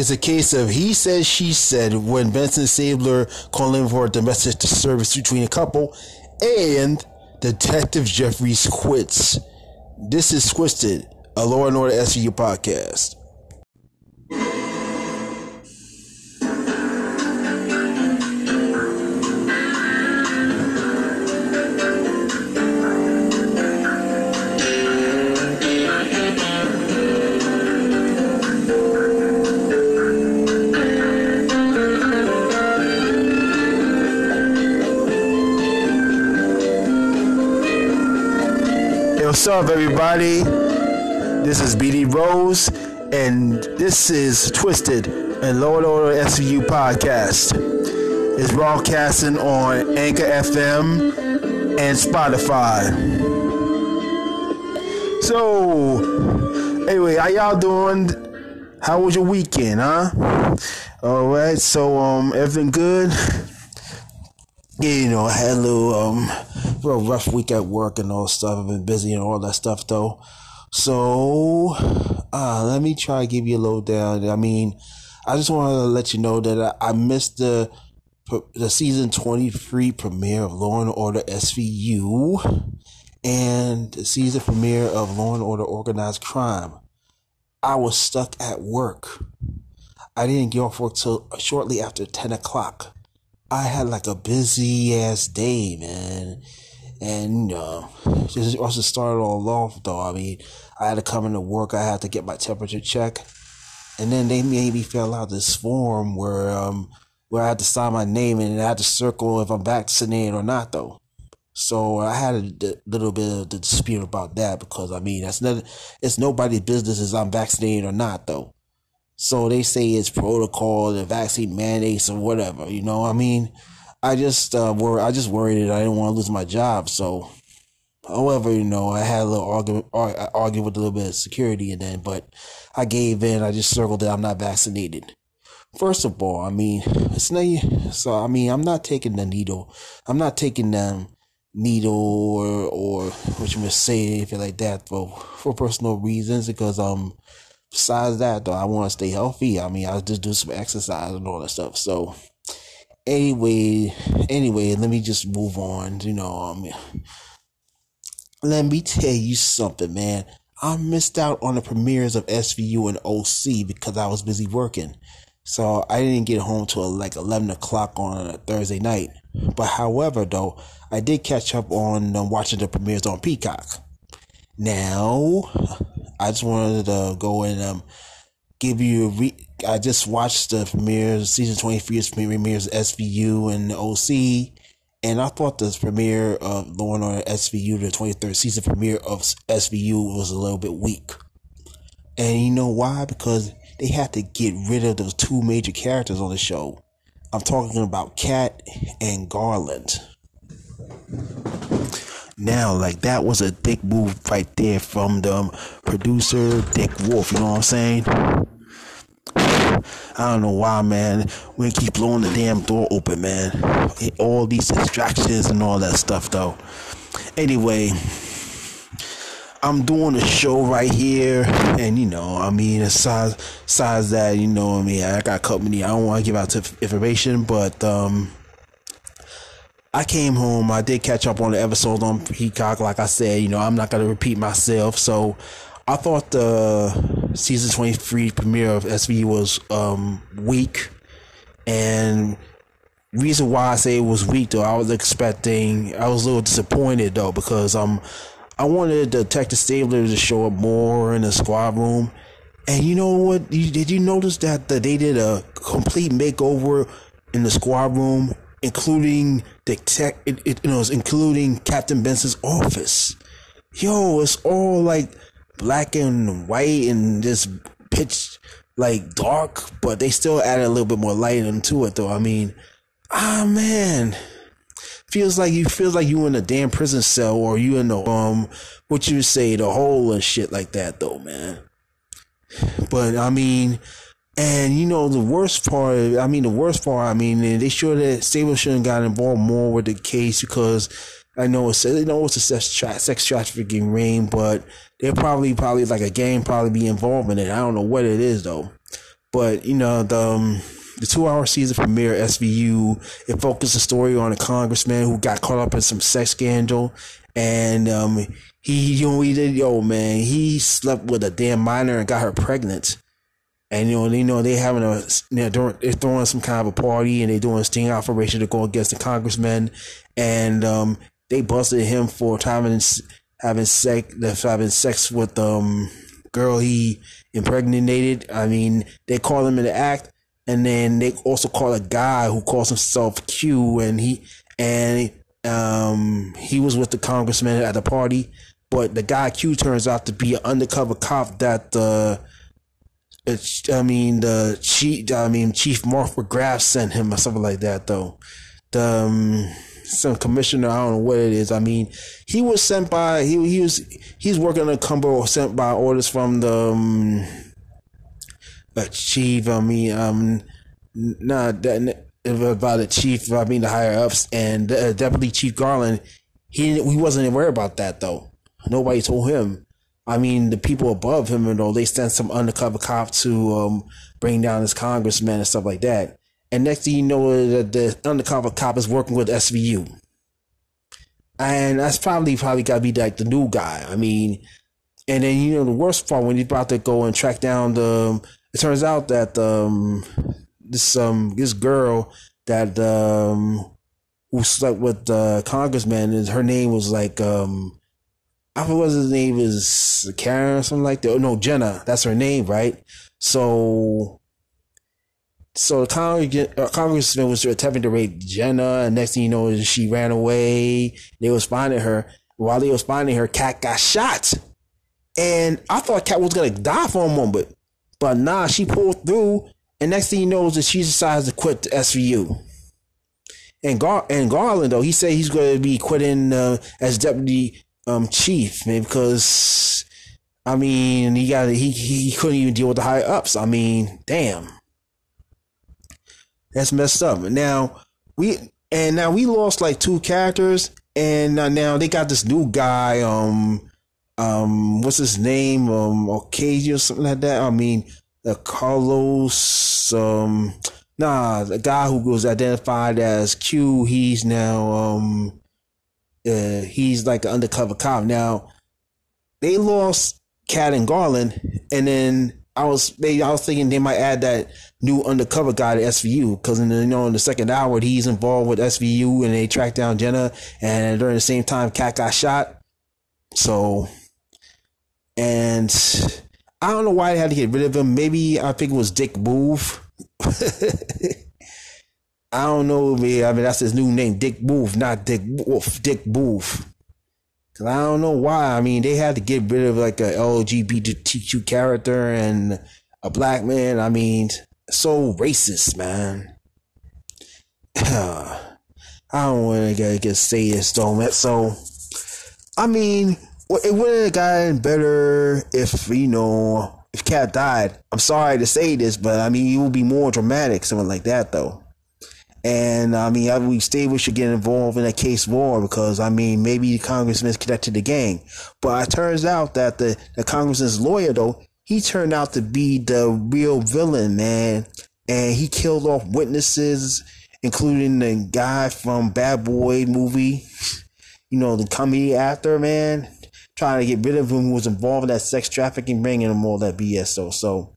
It's a case of he said, she said when Benson Stabler called in for a domestic service between a couple and Detective Jeffries quits. This is Twisted, a Law and Order SVU podcast. What's up, everybody? This is BD Rose, and this is Twisted and and Order SVU podcast. It's broadcasting on Anchor FM and Spotify. So, anyway, how y'all doing? How was your weekend, huh? All right, so um, everything good? Yeah, you know, a little um real rough week at work and all stuff. I've been busy and all that stuff though. So, uh, let me try to give you a little down. I mean, I just want to let you know that I, I missed the the season 23 premiere of Law and Order SVU and the season premiere of Law and Order Organized Crime. I was stuck at work. I didn't get off work till shortly after 10 o'clock. I had like a busy ass day, man. And, you know, just also started all off though. I mean, I had to come into work. I had to get my temperature check. And then they made me fill out this form where, um, where I had to sign my name and I had to circle if I'm vaccinated or not though. So I had a little bit of the dispute about that because I mean, that's not, it's nobody's business if I'm vaccinated or not though. So they say it's protocol, the vaccine mandates or whatever, you know, I mean, I just uh, were I just worried that I didn't want to lose my job. So, however, you know, I had a little argument, argue with a little bit of security, and then, but I gave in. I just circled that I'm not vaccinated. First of all, I mean, it's not. So I mean, I'm not taking the needle. I'm not taking the needle or or what you would say anything like that for for personal reasons because um. Besides that, though, I want to stay healthy. I mean, I just do some exercise and all that stuff. So, anyway, anyway, let me just move on. You know, um, let me tell you something, man. I missed out on the premieres of SVU and OC because I was busy working. So I didn't get home till like 11 o'clock on a Thursday night. But however, though, I did catch up on um, watching the premieres on Peacock. Now, I just wanted to go and um, give you a re- I just watched the premiere, season 23's premieres SVU and OC, and I thought the premiere of Law and Order SVU, the 23rd season premiere of SVU, was a little bit weak. And you know why? Because they had to get rid of those two major characters on the show. I'm talking about Cat and Garland. Now, like that was a dick move right there from the producer Dick Wolf. You know what I'm saying? I don't know why, man. We keep blowing the damn door open, man. All these distractions and all that stuff, though. Anyway, I'm doing a show right here, and you know, I mean, besides, besides that, you know, I mean, I got company. I don't want to give out information, but um, I came home. I did catch up on the episode on Peacock. Like I said, you know, I'm not gonna repeat myself, so I thought the season 23 premiere of SVU was um, weak. And reason why I say it was weak though, I was expecting, I was a little disappointed though, because um, I wanted the Detective Stabler to show up more in the squad room. And you know what? Did you notice that they did a complete makeover in the squad room, including the tech, it, it, you know, including Captain Benson's office? Yo, it's all like black and white and just pitch like dark, but they still added a little bit more light into it though. I mean, ah man. Feels like you feels like you in a damn prison cell or you in the um what you say, the hole and shit like that though, man. But I mean and you know the worst part I mean the worst part I mean they sure that Stabler shouldn't got involved more with the case because I know it's I know it's a sex, tra- sex trafficking ring, but they'll probably probably like a gang probably be involved in it. I don't know what it is though. But you know the. Um, the two hour season premiere SVU. It focused the story on a congressman who got caught up in some sex scandal, and um, he you know he did yo man he slept with a damn minor and got her pregnant. And you know, you know they having a you know, they're throwing some kind of a party and they're doing a sting operation to go against the congressman, and um, they busted him for having having sex having sex with um girl he impregnated. I mean, they call him in the act, and then they also call a guy who calls himself Q, and he and um he was with the congressman at the party, but the guy Q turns out to be an undercover cop that uh I mean the chief I mean Chief Mark McGrath sent him or something like that though. The um, some commissioner, I don't know what it is. I mean, he was sent by he he was he's working a undercover sent by orders from the um, chief. I mean, um, not that about the chief. I mean, the higher ups and uh, Deputy Chief Garland. He he wasn't aware about that though. Nobody told him. I mean, the people above him, you know, they sent some undercover cop to um, bring down this congressman and stuff like that. And next thing you know, the, the undercover cop is working with SVU. And that's probably probably got to be like the new guy. I mean, and then you know the worst part when he's about to go and track down the. It turns out that um this um this girl that um who slept with the congressman and her name was like um I forget what his name is Karen or something like that. Oh, no, Jenna. That's her name, right? So, so the uh, congressman was attempting to rape Jenna, and next thing you know, she ran away. They was finding her. While they was finding her, Cat got shot, and I thought Cat was gonna die for a moment, but nah, she pulled through, and next thing you know is that she decides to quit the SVU. And Gar and Garland though, he said he's going to be quitting uh, as deputy um chief, man, because I mean he got he he couldn't even deal with the higher ups. I mean, damn, that's messed up. Now we and now we lost like two characters, and uh, now they got this new guy. Um, um, what's his name? Um, Ocasio or something like that. I mean, the Carlos. Um, nah, the guy who was identified as Q. He's now um uh, he's like an undercover cop. Now they lost Cat and Garland, and then I was I was thinking they might add that new undercover guy to SVU because in the, you know in the second hour he's involved with SVU and they track down Jenna, and during the same time Cat got shot. So, and I don't know why they had to get rid of him. Maybe I think it was Dick Booth. I don't know, man. I mean, that's his new name, Dick Booth, not Dick Wolf, Dick Booth. I don't know why. I mean, they had to get rid of like a LGBTQ character and a black man. I mean, so racist, man. I don't want to get say this though, man. So, I mean, it would have gotten better if you know if Cat died. I'm sorry to say this, but I mean, it would be more dramatic, something like that, though. And I mean, I, we we should get involved in a case more because I mean, maybe the congressman's connected to the gang. But it turns out that the, the congressman's lawyer, though, he turned out to be the real villain, man. And he killed off witnesses, including the guy from Bad Boy movie, you know, the comedy actor, man, trying to get rid of him who was involved in that sex trafficking ring and all that BS. So, so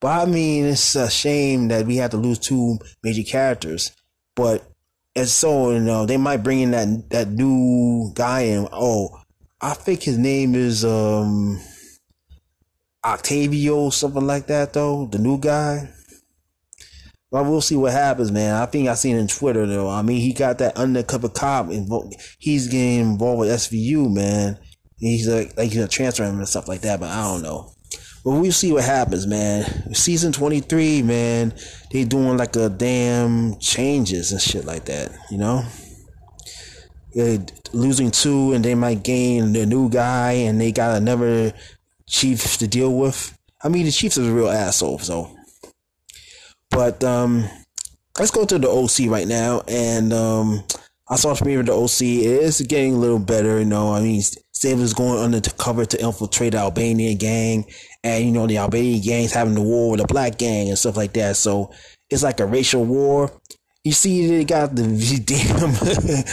but I mean, it's a shame that we have to lose two major characters. But it's so you know they might bring in that that new guy in. Oh, I think his name is um Octavio, something like that. Though the new guy. But we'll see what happens, man. I think I seen in Twitter though. I mean, he got that undercover cop involved. He's getting involved with SVU, man. He's like like he's gonna transfer and stuff like that. But I don't know. But we'll see what happens, man. Season 23, man, they doing like a damn changes and shit like that, you know? They're losing two and they might gain the new guy and they got another chief to deal with. I mean, the chief's is a real asshole, so. But, um, let's go to the OC right now and, um, I saw of the OC. It is getting a little better, you know. I mean, Stabler's going undercover to infiltrate the Albanian gang, and you know the Albanian gangs having the war with the black gang and stuff like that. So it's like a racial war. You see, they got the damn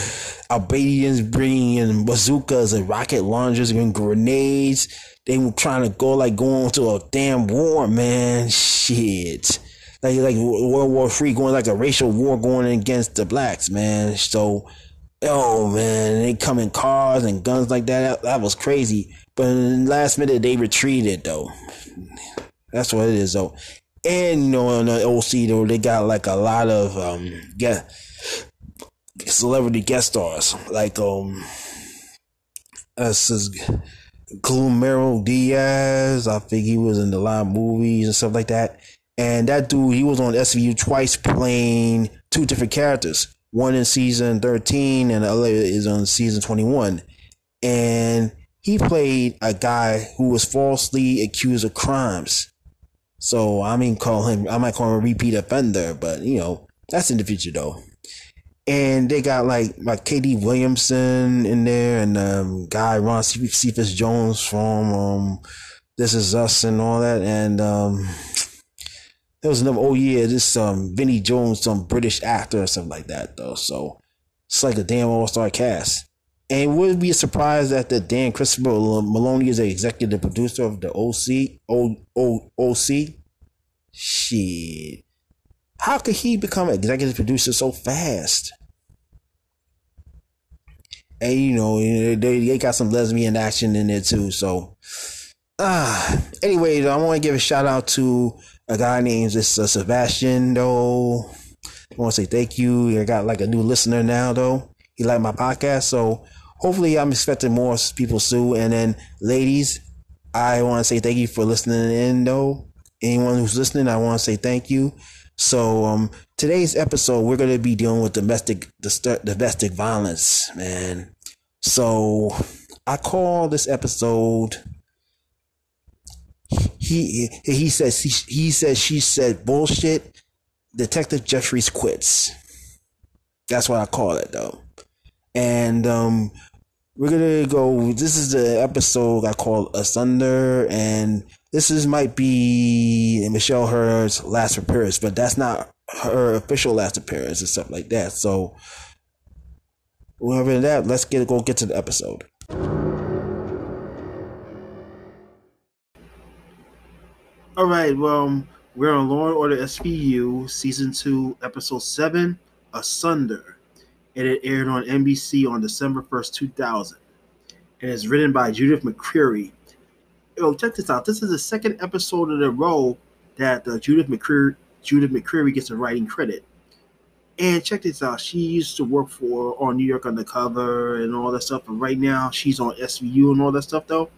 Albanians bringing in bazookas and rocket launchers and grenades. They were trying to go like going to a damn war, man. Shit like like World War Three going like a racial war going against the blacks, man. So, oh man, they come in cars and guns like that. That, that was crazy. But in the last minute, they retreated though. That's what it is though. And you know, on the OC though, they got like a lot of um get celebrity guest stars like um us Cameron Diaz. I think he was in the live movies and stuff like that. And that dude, he was on SVU twice playing two different characters. One in season 13 and the other is on season 21. And he played a guy who was falsely accused of crimes. So I mean call him I might call him a repeat offender, but you know, that's in the future though. And they got like like KD Williamson in there and um guy Ron Cephas Jones from um This Is Us and all that and um there was another oh yeah, this um Vinnie Jones, some British actor or something like that though. So it's like a damn all star cast. And wouldn't be a surprise that the Dan Christopher Meloni is the executive producer of the OC O O OC. Shit. How could he become an executive producer so fast? And you know, they, they got some lesbian action in there too. So, ah, uh, anyway, I want to give a shout out to a guy named this uh, Sebastian though. I want to say thank you. I got like a new listener now though. He liked my podcast, so hopefully I'm expecting more people soon. And then ladies, I want to say thank you for listening in though. Anyone who's listening, I want to say thank you. So um, today's episode, we're gonna be dealing with domestic domestic violence, man. So I call this episode he he says he, he says she said bullshit. Detective Jeffries quits. That's what I call it though. And um we're gonna go this is the episode I call Asunder and this is might be Michelle Hurd's last appearance, but that's not her official last appearance and stuff like that. So whatever that, let's get go get to the episode. All right, well, we're on Law and Order SVU, season two, episode seven, Asunder, and it aired on NBC on December first, two thousand, and it's written by Judith McCreary. Yo, check this out. This is the second episode in a row that uh, Judith McCreary Judith McCreary gets a writing credit. And check this out. She used to work for on New York Undercover and all that stuff. And right now she's on SVU and all that stuff though.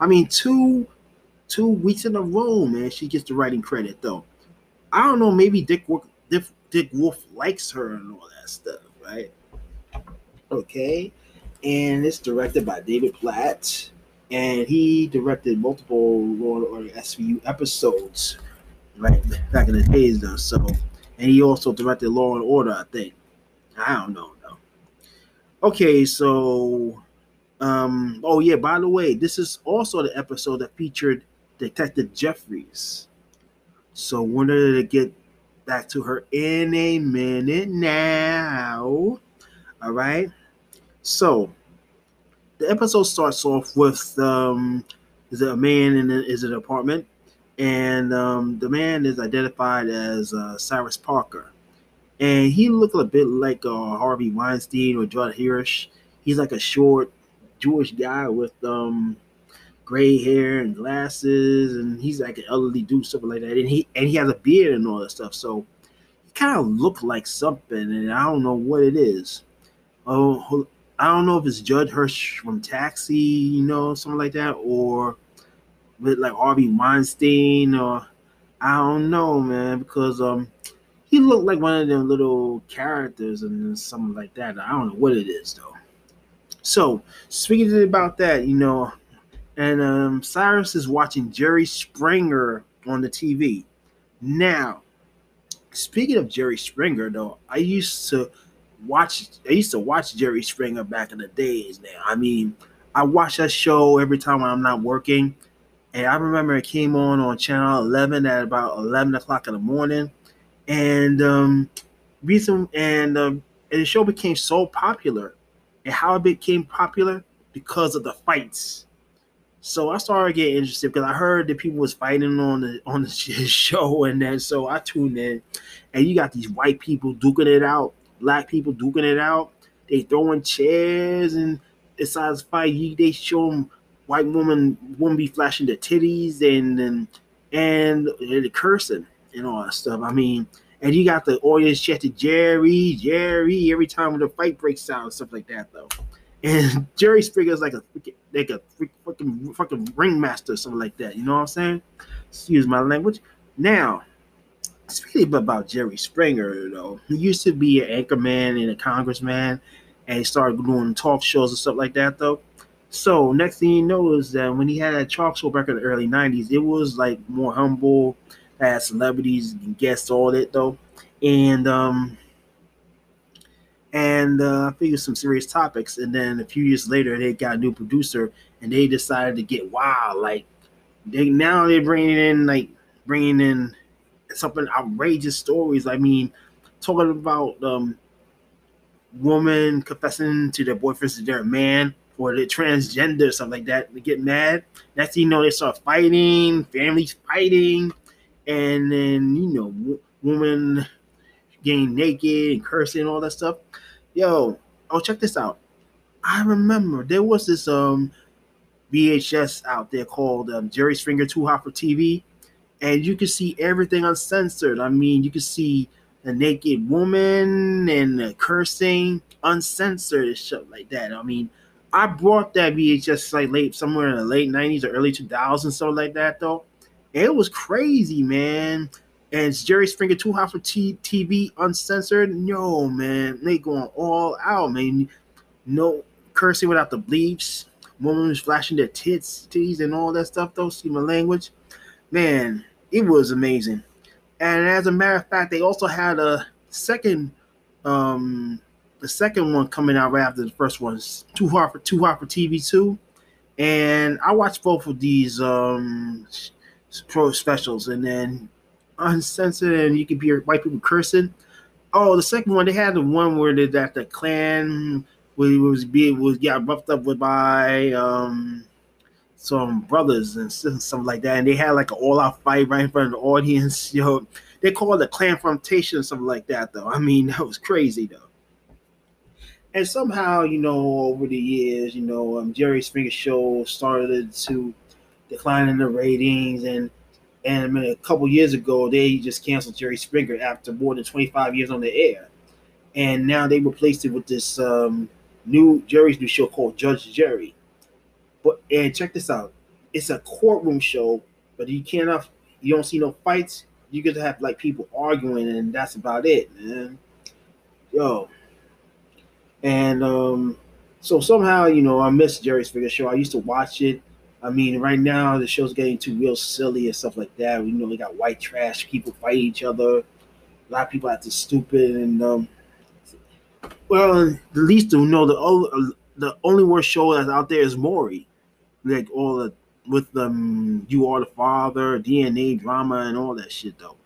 I mean, two two weeks in a row, man. She gets the writing credit though. I don't know, maybe Dick Dick, Dick Wolf likes her and all that stuff, right? Okay, and it's directed by David Platt, and he directed multiple Law and Order SVU episodes, right back in the days though. So, and he also directed Law and Order, I think. I don't know though. Okay, so um, oh yeah, by the way, this is also the episode that featured Detective Jeffries. So wanted to get back to her in a minute now. All right. So the episode starts off with um, is it a man in a, is an apartment, and um, the man is identified as uh, Cyrus Parker, and he looked a bit like uh, Harvey Weinstein or Judd Hirsch. He's like a short Jewish guy with um, gray hair and glasses, and he's like an elderly dude, something like that. And he and he has a beard and all that stuff. So he kind of looked like something, and I don't know what it is. Oh, I don't know if it's Judd Hirsch from Taxi, you know, something like that, or with like Harvey Weinstein, or I don't know, man, because um he looked like one of them little characters and something like that. I don't know what it is though. So speaking about that, you know, and um, Cyrus is watching Jerry Springer on the TV. Now, speaking of Jerry Springer, though, I used to watch. I used to watch Jerry Springer back in the days. Now, I mean, I watch that show every time I'm not working, and I remember it came on on Channel 11 at about 11 o'clock in the morning, and um, reason and um, and the show became so popular, and how it became popular because of the fights. So I started getting interested because I heard that people was fighting on the on the show, and then so I tuned in, and you got these white people duking it out, black people duking it out. They throwing chairs and decides fight. You, they show them white woman woman be flashing the titties and and and, and the cursing and all that stuff. I mean, and you got the audience chanting Jerry, Jerry every time the fight breaks out and stuff like that though. And Jerry Springer is like a like a fucking fucking ringmaster or something like that. You know what I'm saying? Excuse my language. Now, speaking about Jerry Springer, know, he used to be an anchorman and a congressman, and he started doing talk shows and stuff like that. Though, so next thing you know is that when he had a talk show back in the early '90s, it was like more humble, had celebrities and guests all that though, and um and uh, figured some serious topics. And then a few years later, they got a new producer, and they decided to get wild. Like they now they're bringing in like bringing in something outrageous stories. I mean, talking about um, woman confessing to their boyfriends that they're a man or they're transgender, something like that. They get mad. Next thing you know, they start fighting, families fighting, and then you know, w- woman getting naked and cursing and all that stuff. Yo, oh check this out. I remember there was this um VHS out there called um, Jerry Springer Too Hot for TV, and you could see everything uncensored. I mean, you could see a naked woman and the cursing uncensored and like that. I mean, I brought that VHS like late somewhere in the late '90s or early 2000s, something like that though. It was crazy, man and it's Jerry Springer Too Hot for T- TV uncensored. No, man, they going all out, man. No cursing without the bleeps. Women flashing their tits, titties, and all that stuff. Though, see my language, man, it was amazing. And as a matter of fact, they also had a second, um, the second one coming out right after the first one. Too hard for Too Hot for TV too. And I watched both of these um pro specials, and then uncensored and you could hear white people cursing. Oh, the second one they had the one where they, that the Klan was being was got roughed up with by um some brothers and something like that, and they had like an all-out fight right in front of the audience. You know, they called it a confrontation or something like that. Though I mean, that was crazy though. And somehow, you know, over the years, you know, um, Jerry Springer show started to decline in the ratings, and and I mean, a couple years ago, they just canceled Jerry Springer after more than 25 years on the air. And now they replaced it with this um, new Jerry's new show called Judge Jerry. But and check this out, it's a courtroom show, but you cannot, you don't see no fights. You get to have like people arguing, and that's about it, man. Yo, and um, so somehow you know I miss Jerry Springer show. I used to watch it I mean, right now the show's getting too real silly and stuff like that. We know we got white trash people fight each other. A lot of people acting stupid, and um, well, at least to know the the only worst show that's out there is Maury, like all the with um, you are the father, DNA drama, and all that shit though.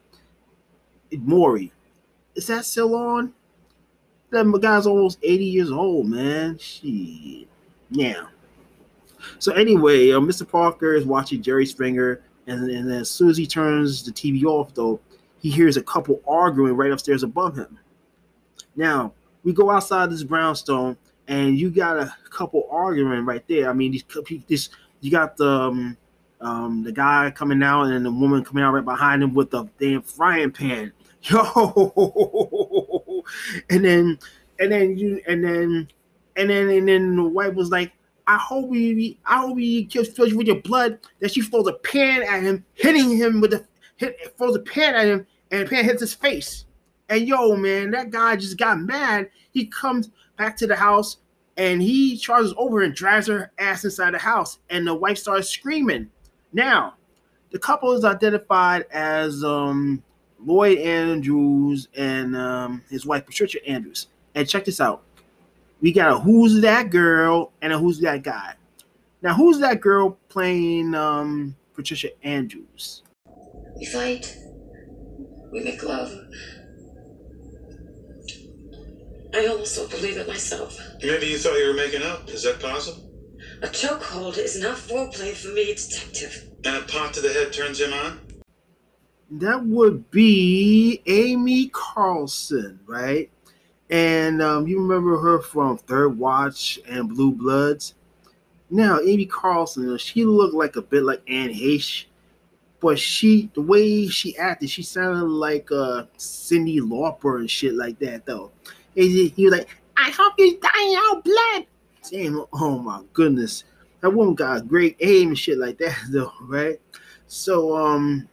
Maury, is that still on? That guy's almost eighty years old, man. Shit, yeah. So anyway, uh, Mr. Parker is watching Jerry Springer, and, and as soon as he turns the TV off, though, he hears a couple arguing right upstairs above him. Now we go outside this brownstone, and you got a couple arguing right there. I mean, these this you got the um, um, the guy coming out and the woman coming out right behind him with the damn frying pan. Yo, and then and then you and then and then and then the wife was like, I hope he, I hope he fills you with your blood. That she throws a pan at him, hitting him with the hit, throws a pan at him, and the pan hits his face. And yo, man, that guy just got mad. He comes back to the house and he charges over and drives her ass inside the house. And the wife starts screaming. Now, the couple is identified as um, Lloyd Andrews and um, his wife Patricia Andrews. And check this out. We got a who's that girl and a who's that guy. Now, who's that girl playing um, Patricia Andrews? We fight. We make love. I almost don't believe it myself. Maybe you thought you were making up. Is that possible? A chokehold is not foreplay for me, detective. And a pot to the head turns him on? That would be Amy Carlson, right? And um, you remember her from Third Watch and Blue Bloods. Now, Amy Carlson, she looked like a bit like Anne Heche, but she, the way she acted, she sounded like uh, Cyndi Lauper and shit like that, though. He was like, I hope you die in your blood. Damn, oh my goodness. That woman got great aim and shit like that, though, right? So, um,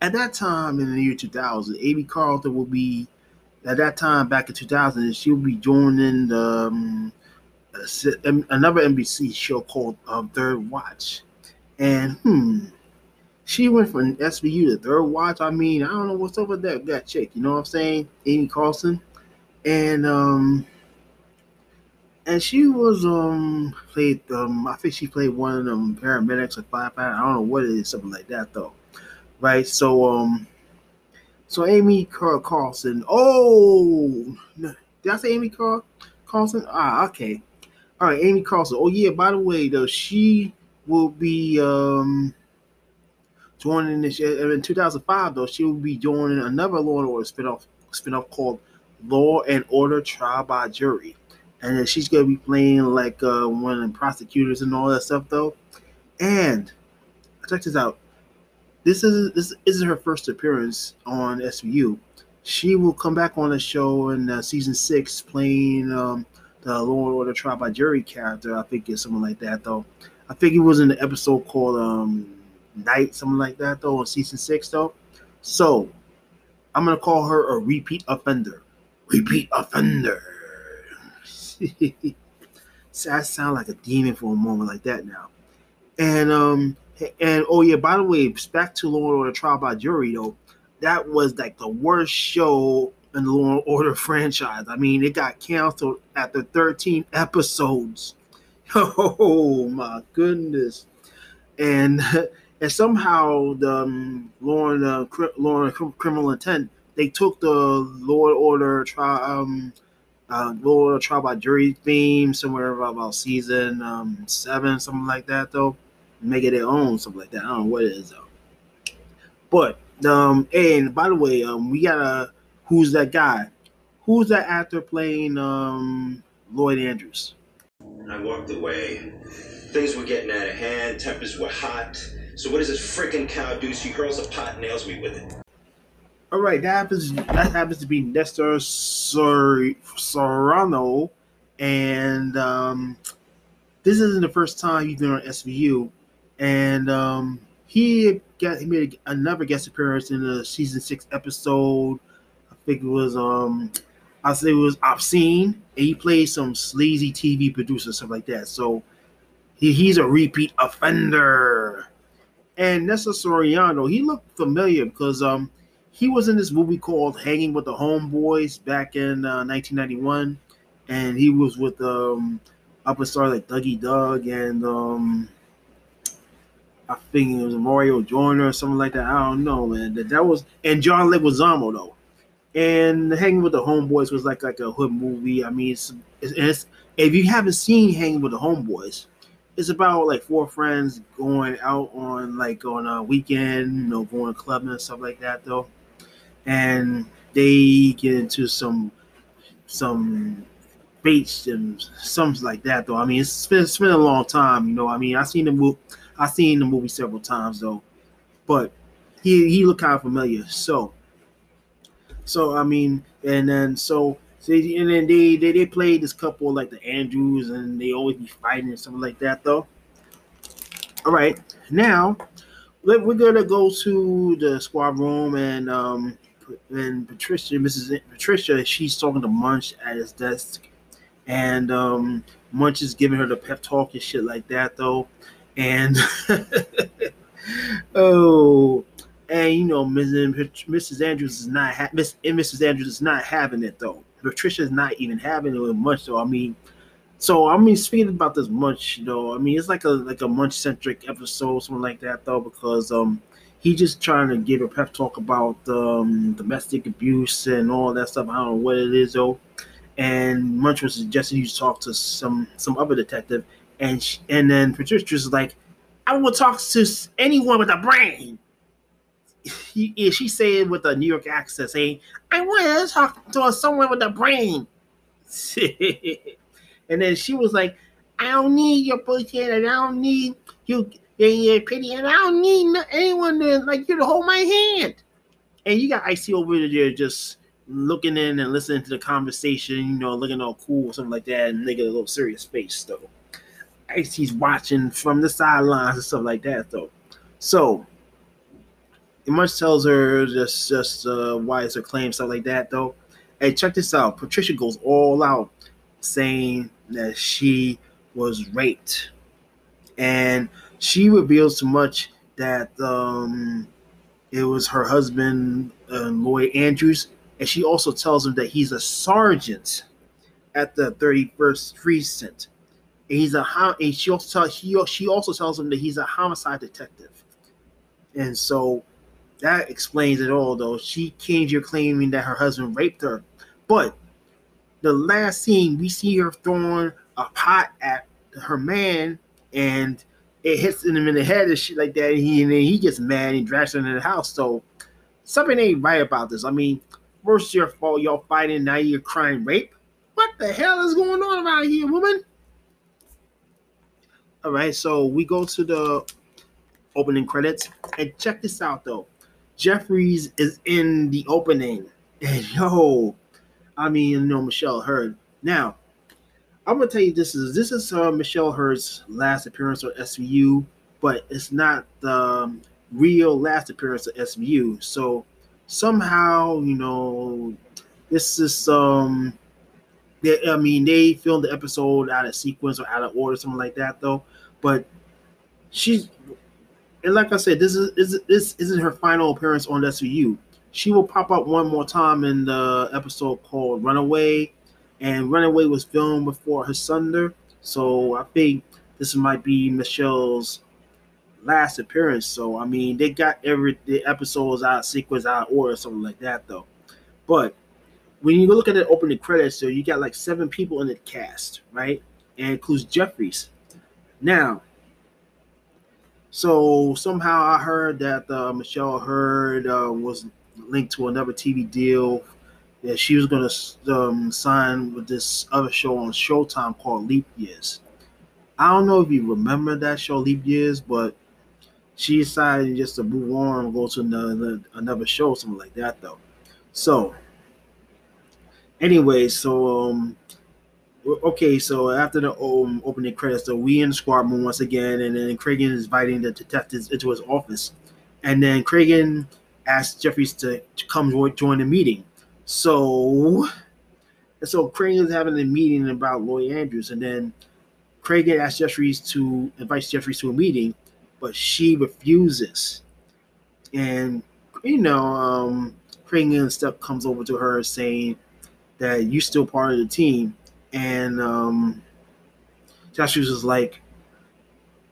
at that time in the year 2000, Amy Carlson will be, at that time back in 2000, she will be joining the, um, another NBC show called um, Third Watch. And, hmm, she went from SVU to Third Watch. I mean, I don't know what's up with that, that chick, you know what I'm saying? Amy Carlson and um and she was um played um I think she played one of them paramedics or firefighter. I don't know what it is, something like that though. Right? So um so Amy Carl Carlson. Oh did I say Amy Carl Carlson? Ah, okay. All right, Amy Carlson. Oh yeah, by the way, though, she will be um joining this in 2005 though, she will be joining another Law and Order spinoff spinoff called Law and Order Trial by Jury. And then she's gonna be playing like uh, one of the prosecutors and all that stuff though. And check this out. This is this isn't her first appearance on SVU. She will come back on the show in uh, season six, playing um, the Law and Order Trial by Jury character. I think it's something like that though. I think it was in the episode called um, Night, something like that though, in season six though. So I'm gonna call her a repeat offender repeat offender. See, I sound like a demon for a moment like that now. And um and oh yeah, by the way, back to Law and Order Trial by Jury though, that was like the worst show in the Law and Order franchise. I mean, it got canceled after 13 episodes. Oh my goodness! And and somehow the um, Law and uh, Law and Criminal Intent they took the Lord Order trial, um, uh, Lord Order trial by jury theme somewhere about season um, seven, something like that, though. Make it their own, something like that. I don't know what it is, though. But um, and by the way, um, we got a who's that guy? Who's that actor playing um Lloyd Andrews? I walked away. Things were getting out of hand. Tempers were hot. So what does this freaking cow do? She hurls a pot and nails me with it. All right, that happens. That happens to be Nestor Sor- Serrano, and um, this isn't the first time he's been on SVU, and um, he got he made another guest appearance in the season six episode. I think it was um, I say it was obscene, and he played some sleazy TV producer stuff like that. So he, he's a repeat offender. And Nestor Serrano, he looked familiar because um he was in this movie called Hanging with the Homeboys back in uh, 1991, and he was with um, upper star like Dougie Doug and um, I think it was Mario Joyner or something like that. I don't know, man. That, that was and John Leguizamo though. And Hanging with the Homeboys was like like a hood movie. I mean, it's, it's, it's if you haven't seen Hanging with the Homeboys, it's about like four friends going out on like on a weekend, you know, going clubbing and stuff like that though and they get into some some baits and something like that though. I mean, it's been, it's been a long time, you know. I mean, I seen the movie, I seen the movie several times though, but he he looked kind of familiar. So, so I mean, and then so. So, and then they, they they played this couple like the Andrews, and they always be fighting and something like that, though. All right, now we're gonna go to the squad room, and um, and Patricia, Mrs. Patricia, she's talking to Munch at his desk, and um, Munch is giving her the pep talk and shit like that, though. And oh, and you know, Mrs. Andrews is not ha- Miss Mrs. Andrews is not having it though. Patricia's not even having it Munch. So I mean, so I mean, speaking about this Munch, know, I mean, it's like a like a Munch centric episode, something like that, though, because um, he just trying to give a pep talk about um domestic abuse and all that stuff. I don't know what it is though. And Munch was suggesting you talk to some some other detective, and she, and then Patricia's like, I will talk to anyone with a brain. He, she said with a New York accent, saying, "I want to talk to someone with a brain." and then she was like, "I don't need your bullshit, and I don't need you, your, your pity, and I don't need no- anyone to like you to hold my hand." And you got Ice T over there just looking in and listening to the conversation, you know, looking all cool or something like that, and they get a little serious face though. Ice T's watching from the sidelines and stuff like that though. So it Munch tells her just just uh, why it's a claim stuff like that though. Hey, check this out. Patricia goes all out saying that she was raped, and she reveals too much that um, it was her husband, uh, Lloyd Andrews, and she also tells him that he's a sergeant at the 31st precinct. He's a she also tells he, she also tells him that he's a homicide detective, and so that explains it all. Though she came here claiming that her husband raped her, but the last scene we see her throwing a pot at her man, and it hits him in the head and shit like that. And he and then he gets mad and drags her into the house. So something ain't right about this. I mean, first your fault, y'all fighting, now you're crying rape. What the hell is going on around here, woman? All right, so we go to the opening credits and check this out though. Jeffries is in the opening, and yo, I mean, you know, Michelle Hurd. Now, I'm gonna tell you this is this is uh, Michelle Hurd's last appearance on SVU, but it's not the um, real last appearance of SVU. So somehow, you know, this is um, they, I mean, they filmed the episode out of sequence or out of order, something like that, though. But she's and like I said, this is, is this isn't her final appearance on SVU. She will pop up one more time in the episode called Runaway, and Runaway was filmed before her Sunder, so I think this might be Michelle's last appearance. So I mean, they got every the episodes out of sequence, out of order, something like that, though. But when you look at the opening credits, so you got like seven people in the cast, right? And includes Jeffries. Now, so somehow I heard that uh, Michelle Hurd uh, was linked to another TV deal that she was going to um, sign with this other show on Showtime called Leap Years. I don't know if you remember that show Leap Years, but she decided just to move on and go to another another show, something like that, though. So, anyway, so um, okay, so after the um, opening credits, so we in squad room once again, and then Cragen is inviting the detectives into his office, and then Cragen asks Jeffries to, to come join, the meeting. So, so Cragen is having a meeting about Lloyd Andrews, and then Cragen asks Jeffries to invite Jeffries to a meeting, but she refuses, and you know, um, Cragen step comes over to her saying that you're still part of the team and um, was like,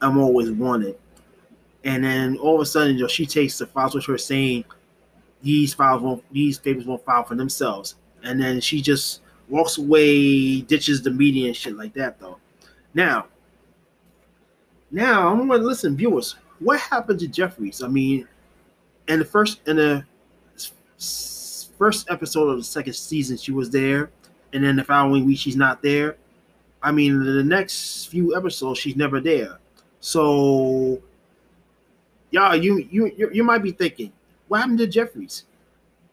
"I'm always wanted." And then all of a sudden, you know, she takes the files with her, saying, "These files won't, these papers won't file for themselves." And then she just walks away, ditches the media and shit like that. Though, now, now I'm gonna listen, viewers. What happened to Jeffries? I mean, in the first in the first episode of the second season, she was there and then the following week she's not there. I mean, the next few episodes she's never there. So, y'all, you you you, you might be thinking, what happened to Jeffries?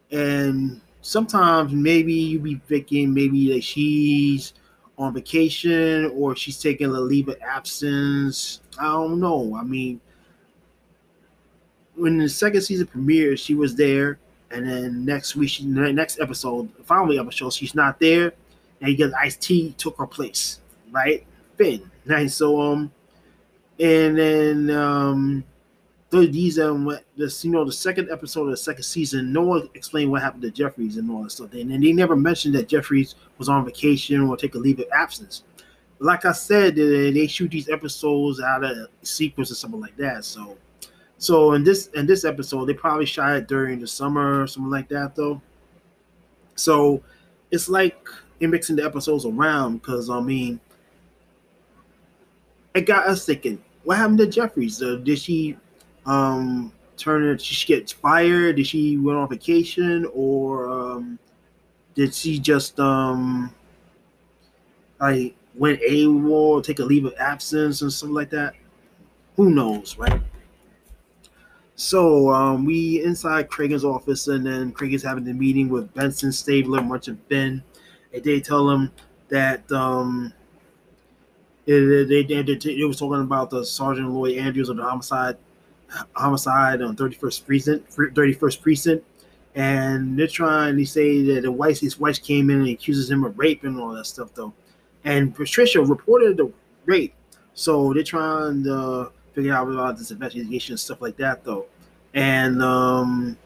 And sometimes maybe you be thinking maybe that she's on vacation or she's taking a leave of absence. I don't know. I mean, when the second season premiered, she was there and then next week, she, next episode, finally episode, she's not there, and you get Ice T took her place, right? Fin, nice. So um, and then um, these um this you know the second episode of the second season, no one explained what happened to Jeffries and all that stuff. And, and they never mentioned that Jeffries was on vacation or take a leave of absence. Like I said, they shoot these episodes out of sequence or something like that. So, so in this in this episode, they probably shot it during the summer or something like that, though. So it's like they're mixing the episodes around because I mean, it got us thinking, what happened to Jeffries? Uh, did she um turn it? Did she get fired? Did she went on vacation, or um, did she just um like went AWOL, take a leave of absence, or something like that? Who knows, right? So um, we inside Cragen's office, and then Cragen's having a meeting with Benson, Stabler, Merchant Ben, and they tell him that um, they, they, they, they, was talking about the Sergeant Lloyd Andrews of the homicide homicide on 31st precinct 31st precinct and they're trying to say that the wife his wife came in and accuses him of rape and all that stuff though. And Patricia reported the rape. So they're trying to figure out about this investigation and stuff like that though and um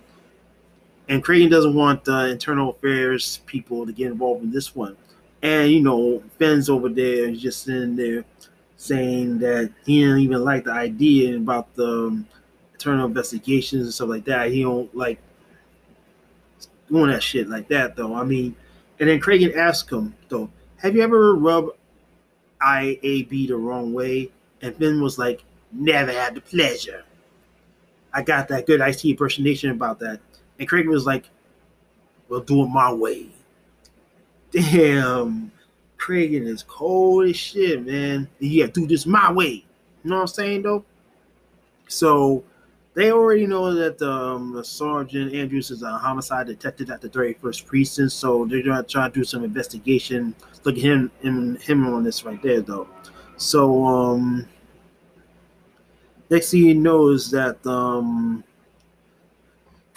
and Cragen doesn't want the internal affairs people to get involved in this one and you know Fin's over there just sitting there saying that he didn't even like the idea about the um, internal investigations and stuff like that. He don't like doing that shit like that though. I mean, and then Cragen asked him though, "Have you ever rubbed IAB the wrong way?" And Finn was like, "Never had the pleasure." I got that good Ice T impersonation about that, and Craig was like, "We'll do it my way." Damn. Cragen is cold as shit, man. Yeah, do this my way. You know what I'm saying, though? So they already know that um, Sergeant Andrews is a homicide detective at the 31st precinct. So they're gonna try to do some investigation. Look at him, him, him on this right there, though. So um, next thing he knows that um,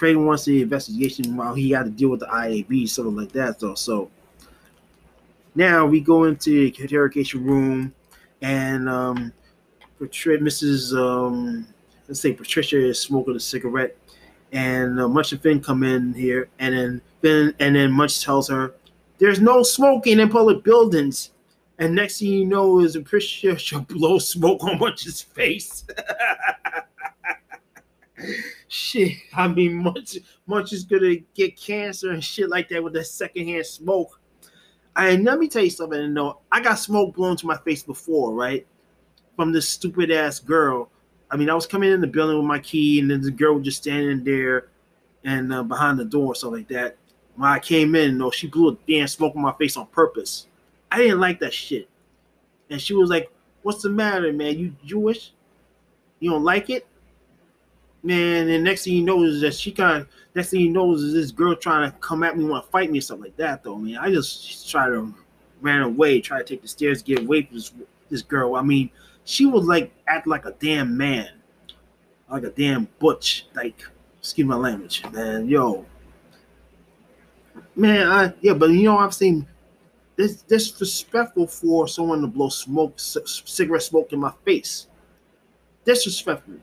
wants the investigation while he had to deal with the IAB, something like that, though. So now we go into the interrogation room, and um, Mrs. Um, let's say Patricia is smoking a cigarette, and uh, Munch and Fin come in here, and then Fin and then Munch tells her, "There's no smoking in public buildings." And next thing you know is Patricia should blow smoke on Munch's face. shit, I mean, Munch, Munch is gonna get cancer and shit like that with that secondhand smoke. And let me tell you something. You know, I got smoke blown to my face before, right? From this stupid ass girl. I mean, I was coming in the building with my key, and then the girl was just standing there and uh, behind the door, or something like that. When I came in, know, she blew a damn smoke on my face on purpose. I didn't like that shit. And she was like, "What's the matter, man? You Jewish? You don't like it?" Man, and next thing you know is that she kind of next thing you know is this girl trying to come at me, want to fight me, or something like that. Though, I mean, I just try to ran away, try to take the stairs, get away from this, this girl. I mean, she would like act like a damn man, like a damn butch. Like, excuse my language, man. Yo, man, I yeah, but you know I've seen this disrespectful for someone to blow smoke, c- cigarette smoke in my face. Disrespectful.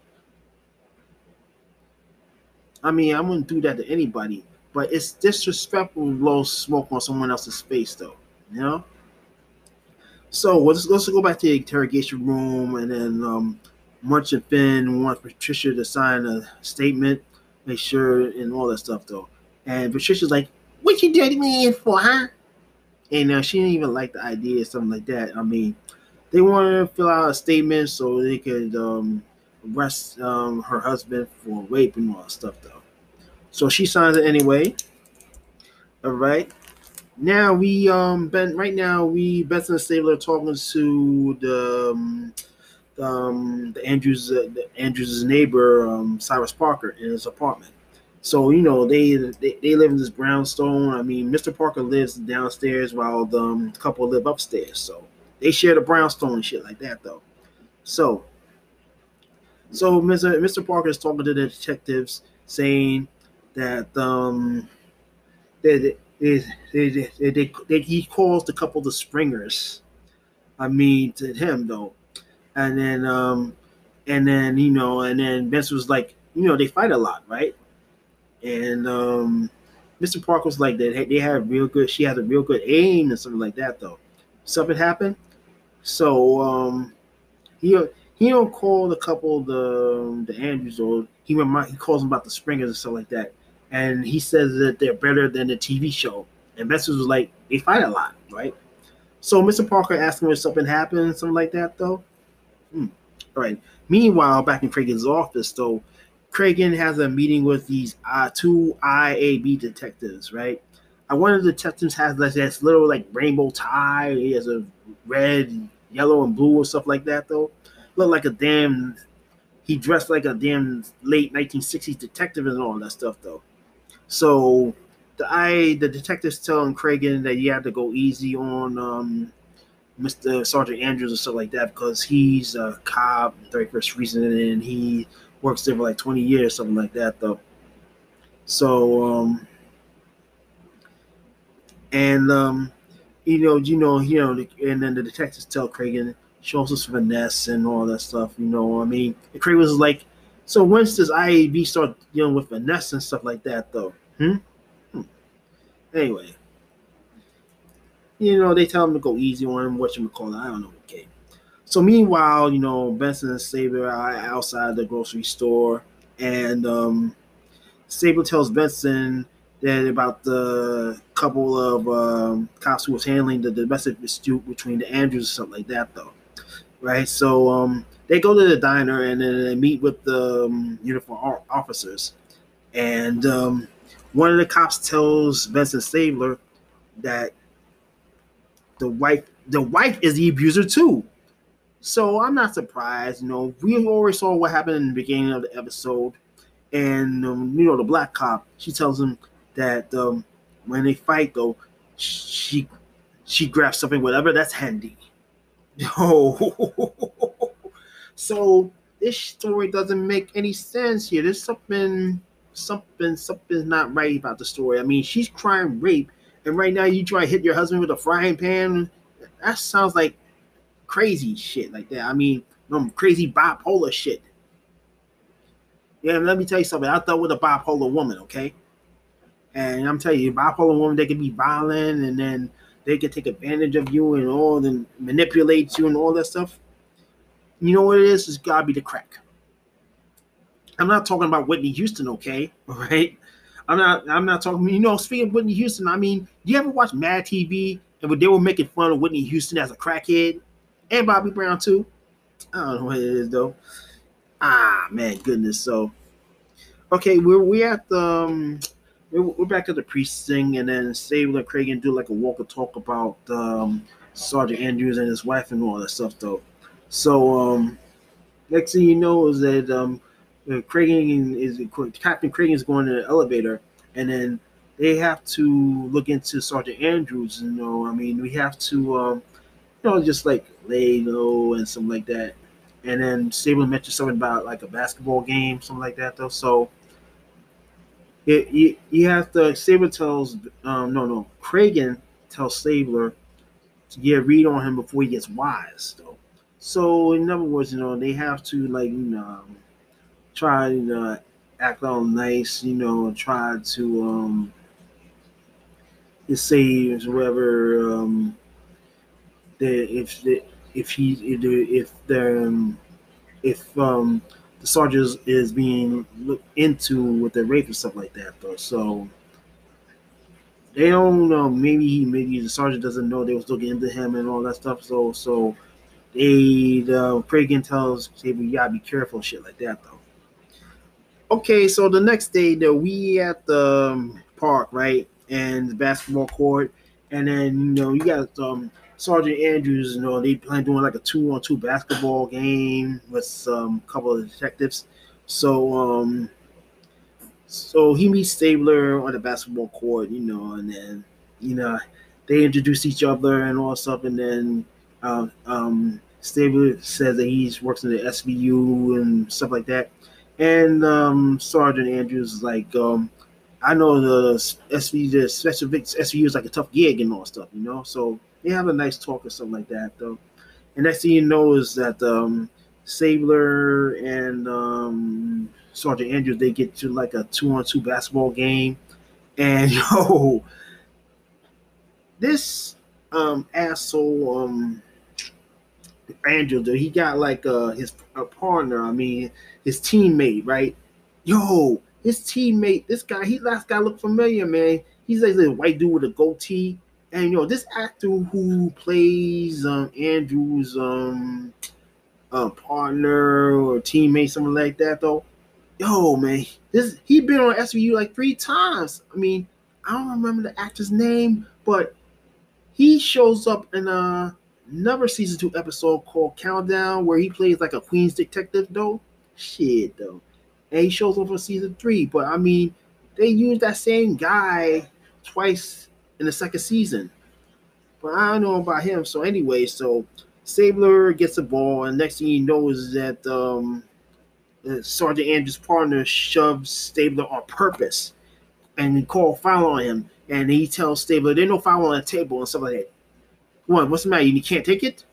I mean, I wouldn't do that to anybody, but it's disrespectful to blow smoke on someone else's face, though. You know. So let's let's go back to the interrogation room, and then um, Munch and Fin want Patricia to sign a statement, make sure, and all that stuff, though. And Patricia's like, "What you dirty me for, huh?" And uh, she didn't even like the idea, or something like that. I mean, they wanted to fill out a statement so they could um, arrest um, her husband for rape and all that stuff, though. So she signs it anyway. All right. Now we um Ben right now we Benson and Stabler talking to the um, um the Andrews uh, the Andrews' neighbor um Cyrus Parker in his apartment. So you know they, they they live in this brownstone. I mean, Mr. Parker lives downstairs while the um, couple live upstairs. So they share the brownstone and shit like that, though. So, so Mr. Mr. Parker is talking to the detectives, saying that um that they, they, they, they, he calls the couple the Springers. I mean to him though, and then um and then you know, and then Benson was like, you know, they fight a lot, right? And um, Mr. Park was like that. They had real good. She had a real good aim and something like that, though. Something happened, so um, he he don't call a couple the the Andrews or he remind he calls them about the Springers and stuff like that, and he says that they're better than the TV show. And Benson was like, they fight a lot, right? So Mr. Parker asked him if something happened, something like that, though. Hmm. All right. Meanwhile, back in Cragen's office, though, Cragen has a meeting with these uh, two IAB detectives, right? And one of the detectives has like this little like rainbow tie. He has a red, yellow, and blue and stuff like that, though. Look like a damn. He dressed like a damn late 1960s detective and all that stuff, though. So the I the detectives telling Cragen that you have to go easy on um, Mr. Sergeant Andrews and stuff like that because he's a cop, 31st reason, and he works there for like 20 years, something like that, though. So, um, and um, you know, you know, you know, and then the detectives tell Craig and shows us finesse and all that stuff. You know, I mean, Craig was like, so once does IAB start dealing with finesse and stuff like that, though? Hmm. hmm. Anyway, you know, they tell him to go easy on him. What you call it? I don't know. So meanwhile, you know, Benson and Stabler are outside the grocery store, and um, Stabler tells Benson that about the couple of um, cops who was handling the domestic dispute between the Andrews or something like that, though. Right. So um, they go to the diner and then they meet with the um, uniform officers, and um, one of the cops tells Benson Stabler that the wife the wife is the abuser too. So I'm not surprised. You know, we already saw what happened in the beginning of the episode, and um, you know the black cop. She tells him that um, when they fight, though, she she grabs something, whatever that's handy. Oh, so this story doesn't make any sense here. There's something, something, something's not right about the story. I mean, she's crying rape, and right now you try to hit your husband with a frying pan. That sounds like crazy shit like that. I mean, um, crazy bipolar shit. Yeah, let me tell you something. I thought with a bipolar woman, okay? And I'm telling you, bipolar woman, they can be violent and then they can take advantage of you and all and manipulate you and all that stuff. You know what it is? It's gotta be the crack. I'm not talking about Whitney Houston, okay? All right. I'm not I'm not talking, you know, speaking of Whitney Houston, I mean, do you ever watch Mad TV and when they were making fun of Whitney Houston as a crackhead? And Bobby Brown too. I don't know what it is though. Ah man, goodness. So okay, we're we at the um, we're, we're back at the precinct, and then Stabler and Craig and do like a walk and talk about um, Sergeant Andrews and his wife and all that stuff though. So um, next thing you know is that um, Cragen is Captain Cragen is going to the elevator, and then they have to look into Sergeant Andrews. You know, I mean, we have to um, you know, just like low and something like that. And then Stabler mentioned something about like a basketball game, something like that, though. So it, you, have to, Stabler tells, um, no, no, Cragen tells Stabler to get read on him before he gets wise, though. So, in other words, you know, they have to, like, you know, try to act all nice, you know, try to, um, say whoever, um, if the if he if the if um, if um the sergeant is being looked into with the rape and stuff like that though. So they don't know. Maybe he maybe the sergeant doesn't know they was looking into him and all that stuff. So so they the Cragen tells Xavier, you gotta be careful, shit like that though. Okay, so the next day though we at the um, park, right? And the basketball court, and then you know you got um Sergeant Andrews, you know, they plan doing like a two on two basketball game with some couple of detectives. So um so he meets Stabler on the basketball court, you know, and then you know they introduce each other and all stuff, and then um, um, Stabler says that he works in the SVU and stuff like that, and um, Sergeant Andrews is like, um, I know the SVU, the special SVU is like a tough gig and all stuff, you know, so they have a nice talk or something like that, though. And next thing you know is that um, Stabler and um, Sergeant Andrews they get to like a two on two basketball game, and yo, this um asshole um Andrew, he got like uh his a partner. I mean, his teammate, right? Yo, his teammate, this guy, he last guy look familiar, man. He's like a white dude with a goatee. And you know, this actor who plays um Andrew's um uh, partner or teammate, something like that, though. Yo, man, this he been on SVU like three times. I mean, I don't remember the actor's name, but he shows up in uh, another season two episode called Countdown, where he plays like a Queen's detective, though. Shit, though. And he shows up for season three, but I mean, they use that same guy twice in the second season. But I don't know about him. So anyway, so Stabler gets the ball, and next thing he knows is that um, Sergeant Andrews' partner shoves Stabler on purpose and call foul on him. And he tells Stabler, there's no foul on the table and stuff like that. What? What's the matter? You can't take it?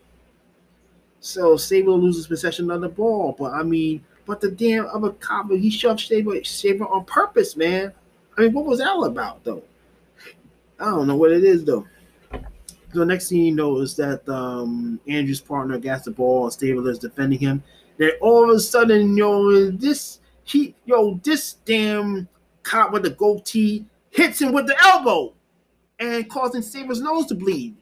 So Stabler loses possession of the ball. But I mean, but the damn other cop, he shoved Stabler, Stabler on purpose, man. I mean, what was that all about, though? I don't know what it is, though. So next thing you know is that um, Andrew's partner gets the ball Stabler is defending him. Then all of a sudden, yo, this he yo, this damn cop with the goatee hits him with the elbow and causing Stabler's nose to bleed.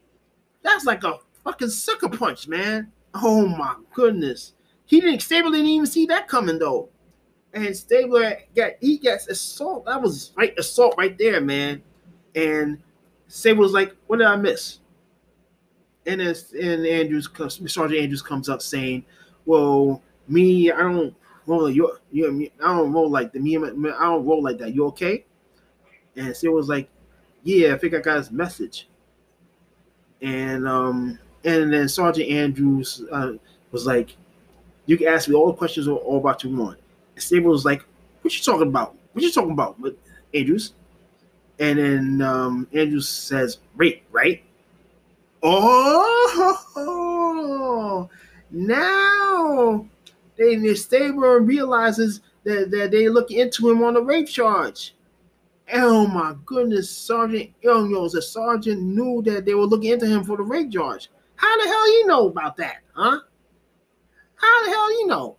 That's like a fucking sucker punch, man. Oh my goodness. He didn't Stabler didn't even see that coming though. And Stabler got he gets assault. That was right assault right there, man. And Stabler was like, what did I miss? and then and Andrews Sergeant Andrews comes up saying, "Well, me, I don't roll you, you, I don't roll like the me, I don't roll like that. You okay?" And Sid was like, "Yeah, I think I got his message." And um, and then Sergeant Andrews uh, was like, "You can ask me all the questions all, about you want." And was like, "What you talking about? What you talking about?" With Andrews, and then um, Andrews says, "Rape, right?" Oh, now they the Stabler realizes that, that they look into him on a rape charge. Oh my goodness, Sergeant Ilnos, the sergeant knew that they were looking into him for the rape charge. How the hell you know about that, huh? How the hell you know?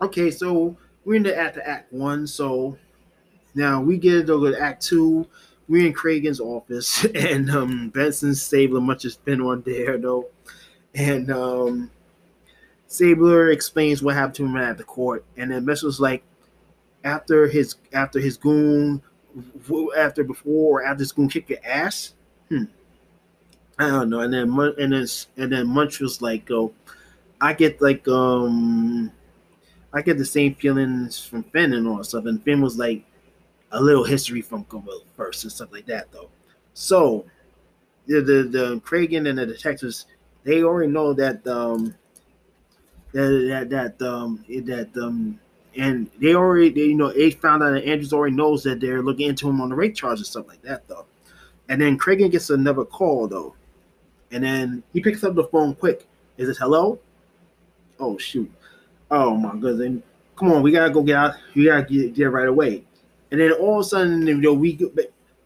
Okay, so we're in the the act one, so now we get go to act two we're in Cragen's office, and um, Benson Stabler much has been on there though, and um, Stabler explains what happened to him at the court, and then Benson's like, after his after his goon, after before or after his goon kick your ass, hmm. I don't know, and then and then and then Munch was like, "Oh, I get like um, I get the same feelings from Fin and all stuff." And Fin was like, a little history from Gorilla first and stuff like that, though. So the the, the Cragen and the detectives they already know that um that that that um that um and they already they, you know they found out that Andrews already knows that they're looking into him on the rape charge and stuff like that though. And then Cragen gets another call though, and then he picks up the phone quick. Is it hello? Oh shoot! Oh my goodness! Come on, we gotta go get out. We gotta get there right away. And then all of a sudden, you know, we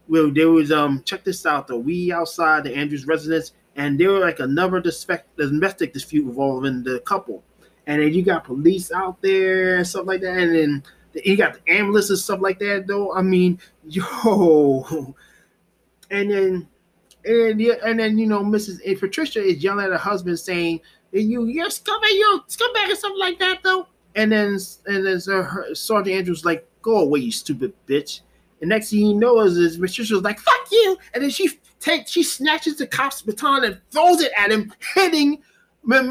well, there was um check this out though. We outside the Andrews residence, and there were like another domestic dispute involving the couple. And then you got police out there and stuff like that, and then you got the ambulance and stuff like that. Though I mean, yo, and then and yeah, and then you know, Mrs. And Patricia is yelling at her husband saying, "You, you're scumbag, you scumbag," or something like that, though. And then and then her, Sergeant Andrews like, Go away, you stupid bitch. And next thing you know is, is was like, fuck you. And then she takes she snatches the cop's baton and throws it at him, hitting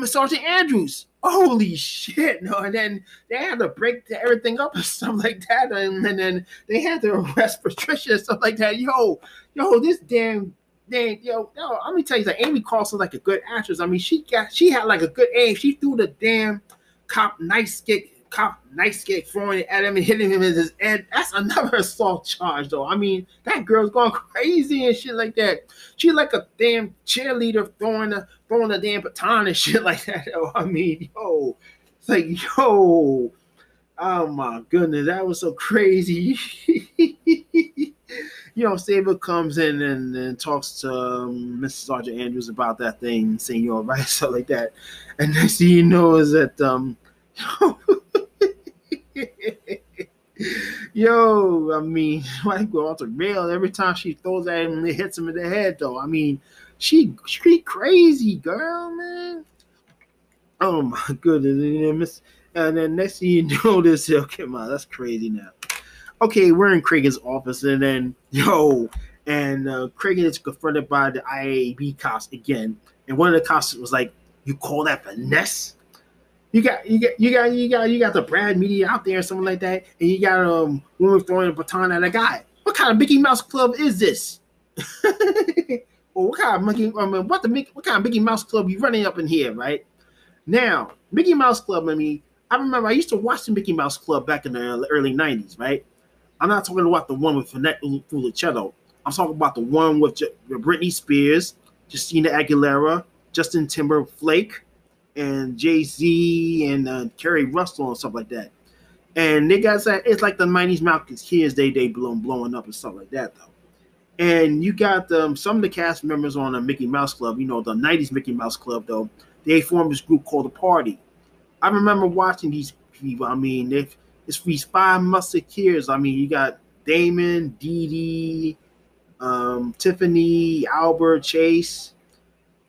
Sergeant Andrews. Holy shit. No, and then they had to break everything up and stuff like that. And, and then they had to arrest Patricia and stuff like that. Yo, yo, this damn damn, yo, yo, let me tell you that Amy Carlson like a good actress. I mean, she got she had like a good aim. She threw the damn cop nice kick cop nice kick throwing it at him and hitting him in his head. That's another assault charge, though. I mean, that girl's going crazy and shit like that. She like a damn cheerleader throwing a throwing a damn baton and shit like that. Though. I mean, yo, it's like yo, oh my goodness, that was so crazy. you know, Saber comes in and, and talks to um, Mrs. Sergeant Andrews about that thing, saying you're right, stuff like that. And next thing you know is that um Yo, I mean, like go off the rail every time she throws at him and it hits him in the head, though. I mean, she she crazy girl, man. Oh my goodness. And then next thing you know, this okay, man, that's crazy now. Okay, we're in Craig's office, and then yo, and uh, is confronted by the IAB cops again. And one of the cops was like, You call that finesse? You got you got you got you got you got the Brad media out there or something like that, and you got um woman throwing a baton at a guy. What kind of Mickey Mouse club is this? or what kind of Mickey? I mean, what the what kind of Mickey Mouse club you running up in here, right? Now, Mickey Mouse Club. I mean, I remember I used to watch the Mickey Mouse Club back in the early '90s, right? I'm not talking about the one with Annette Funicello. I'm talking about the one with Britney Spears, Christina Aguilera, Justin Timberlake, and JC and uh, Keri Russell and stuff like that. And they got that it's like the '90s Malcolm's kids, they they blowing blowing up and stuff like that though. And you got um, some of the cast members on the Mickey Mouse Club, you know, the '90s Mickey Mouse Club though. They formed this group called the Party. I remember watching these people. I mean, if it's these five musketeers. I mean, you got Damon, Dee Dee, um, Tiffany, Albert, Chase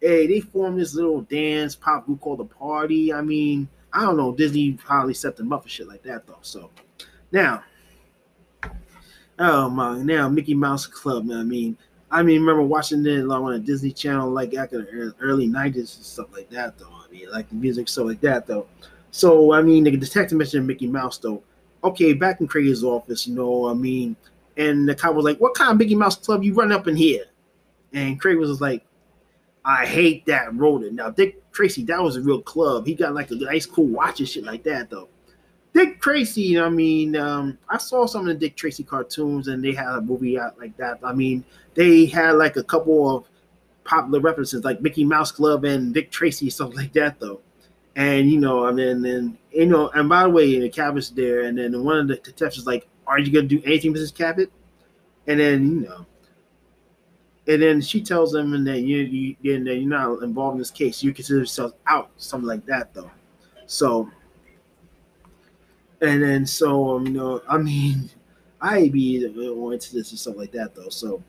hey, they formed this little dance pop group called the Party. I mean, I don't know. Disney probably set them up for shit like that though. So now, oh my, now Mickey Mouse Club. I mean, I mean, remember watching it like, on a Disney Channel like back in the early '90s and stuff like that though. I mean, like the music stuff like that though. So I mean, the detective mentioned Mickey Mouse though. Okay, back in Craig's office, you know, I mean, and the cop was like, "What kind of Mickey Mouse club you run up in here?" And Craig was like, I hate that rodent. Now, Dick Tracy, that was a real club. He got like a nice, cool watch and shit like that, though. Dick Tracy, I mean, um, I saw some of the Dick Tracy cartoons and they had a movie out like that. I mean, they had like a couple of popular references like Mickey Mouse Club and Dick Tracy, something like that, though. And you know, I mean, and you know, and by the way, the Cabot's there, and then one of the detectives was like, "Are you gonna do anything, Mrs. Cabot?" And then you know, and then she tells him, and then you, you and then you're not involved in this case. You consider yourself out, something like that, though. So, and then so um, you know, I mean, I be into this and stuff like that, though. So,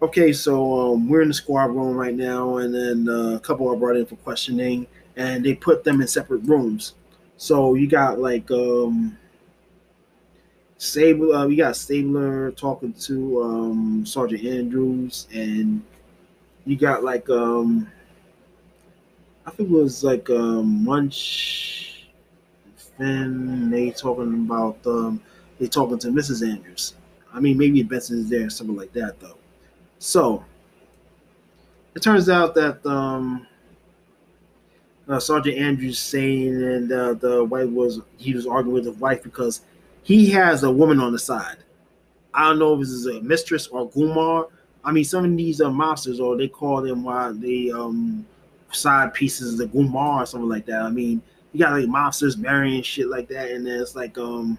okay, so um, we're in the squad room right now, and then uh, a couple are brought in for questioning, and they put them in separate rooms. So you got like um Stabler, uh, we got Stabler talking to um, Sergeant Andrews, and you got like um, I think it was like um, Munch, Fin. They talking about um, they talking to Mrs. Andrews. I mean, maybe Benson is there, something like that, though. So it turns out that um, uh, Sergeant Andrews saying and uh, the wife was he was arguing with his wife because he has a woman on the side. I don't know if this is a mistress or Gumar. I mean, some of these are monsters, or they call them why they um side pieces, the Gumar or something like that. I mean, you got like monsters marrying shit like that, and then it's like um,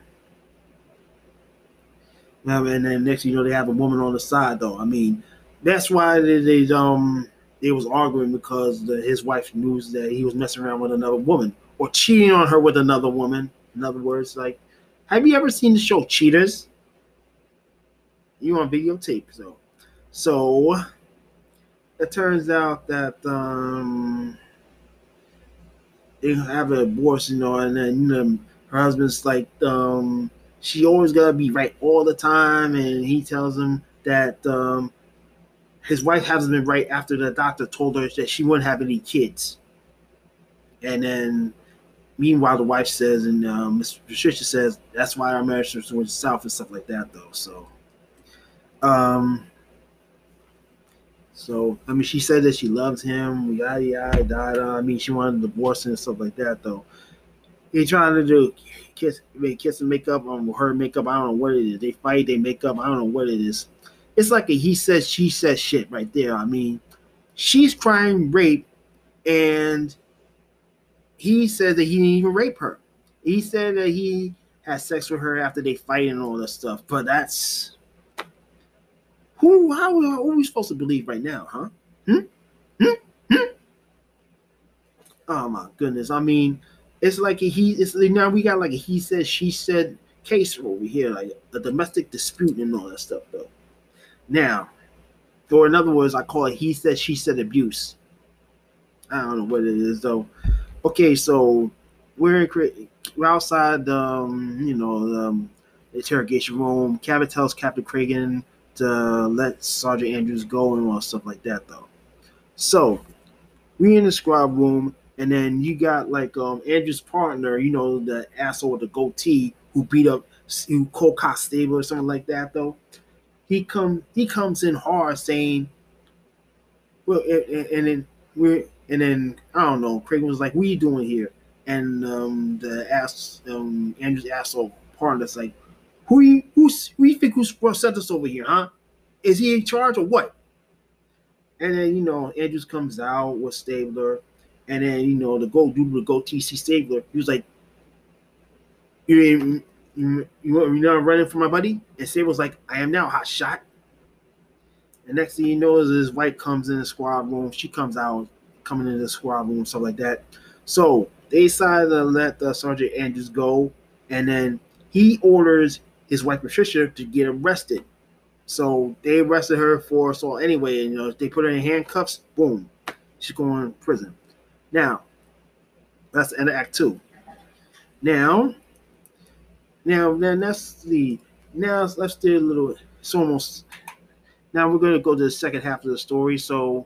and then next you know they have a woman on the side though. I mean, that's why they, they um they was arguing because the, his wife knew that he was messing around with another woman or cheating on her with another woman. In other words, like have you ever seen the show Cheaters? You on videotape, so so it turns out that um they have a abortion, you know, and then you know her husband's like um she always gotta be right all the time, and he tells him that um his wife hasn't been right after the doctor told her that she wouldn't have any kids. And then Meanwhile, the wife says, and um, Patricia says, that's why our marriage went south and stuff like that, though. So, um, so I mean, she said that she loves him, yada yada yada. I mean, she wanted a divorce and stuff like that, though. he trying to do kiss, make kiss and makeup on her makeup. I don't know what it is. They fight, they make up. I don't know what it is. It's like a he says, she says shit right there. I mean, she's crying rape, and he said that he didn't even rape her. He said that he had sex with her after they fight and all that stuff. But that's who? How, how are we supposed to believe right now, huh? Hmm? Hmm? Hmm? Oh my goodness! I mean, it's like a he. It's now we got like a he said, she said case over here, like a domestic dispute and all that stuff, though. Now, or in other words, I call it he said, she said abuse. I don't know what it is though. Okay, so we're we're outside the um, you know um, interrogation room. Cabot tells Captain Cragen to let Sergeant Andrews go and all stuff like that though. So we in the squad room, and then you got like um Andrew's partner, you know, the asshole with the goatee who beat up who Cole Stable or something like that though. He come he comes in hard saying, well, and, and then we're and then I don't know. Craig was like, "What are you doing here?" And um, the ass um, Andrew's asshole partner partner's like, "Who you who's who you think who's sent us over here, huh? Is he in charge or what?" And then you know Andrews comes out with Stabler, and then you know the go dude with go TC Stabler. He was like, "You you you you not running for my buddy?" And Stabler's like, "I am now, hot shot." And next thing you know is his wife comes in the squad room. She comes out coming into the squad room, stuff like that. So they decided to let the Sergeant Andrews go, and then he orders his wife Patricia to get arrested. So they arrested her for assault anyway, and you know they put her in handcuffs. Boom, she's going to prison. Now, that's the end of Act Two. Now, now, then that's the now let's do a little. It's almost now we're going to go to the second half of the story. So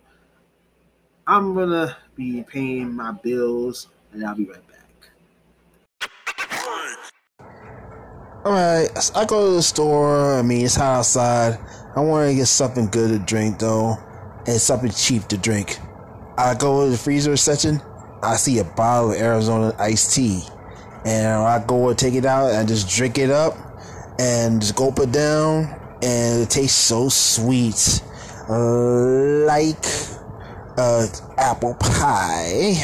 I'm gonna be paying my bills, and I'll be right back. All right, I go to the store. I mean, it's hot outside. I want to get something good to drink though, and something cheap to drink. I go to the freezer section. I see a bottle of Arizona iced tea, and I go and take it out and just drink it up, and just gulp it down, and it tastes so sweet, like uh, apple pie.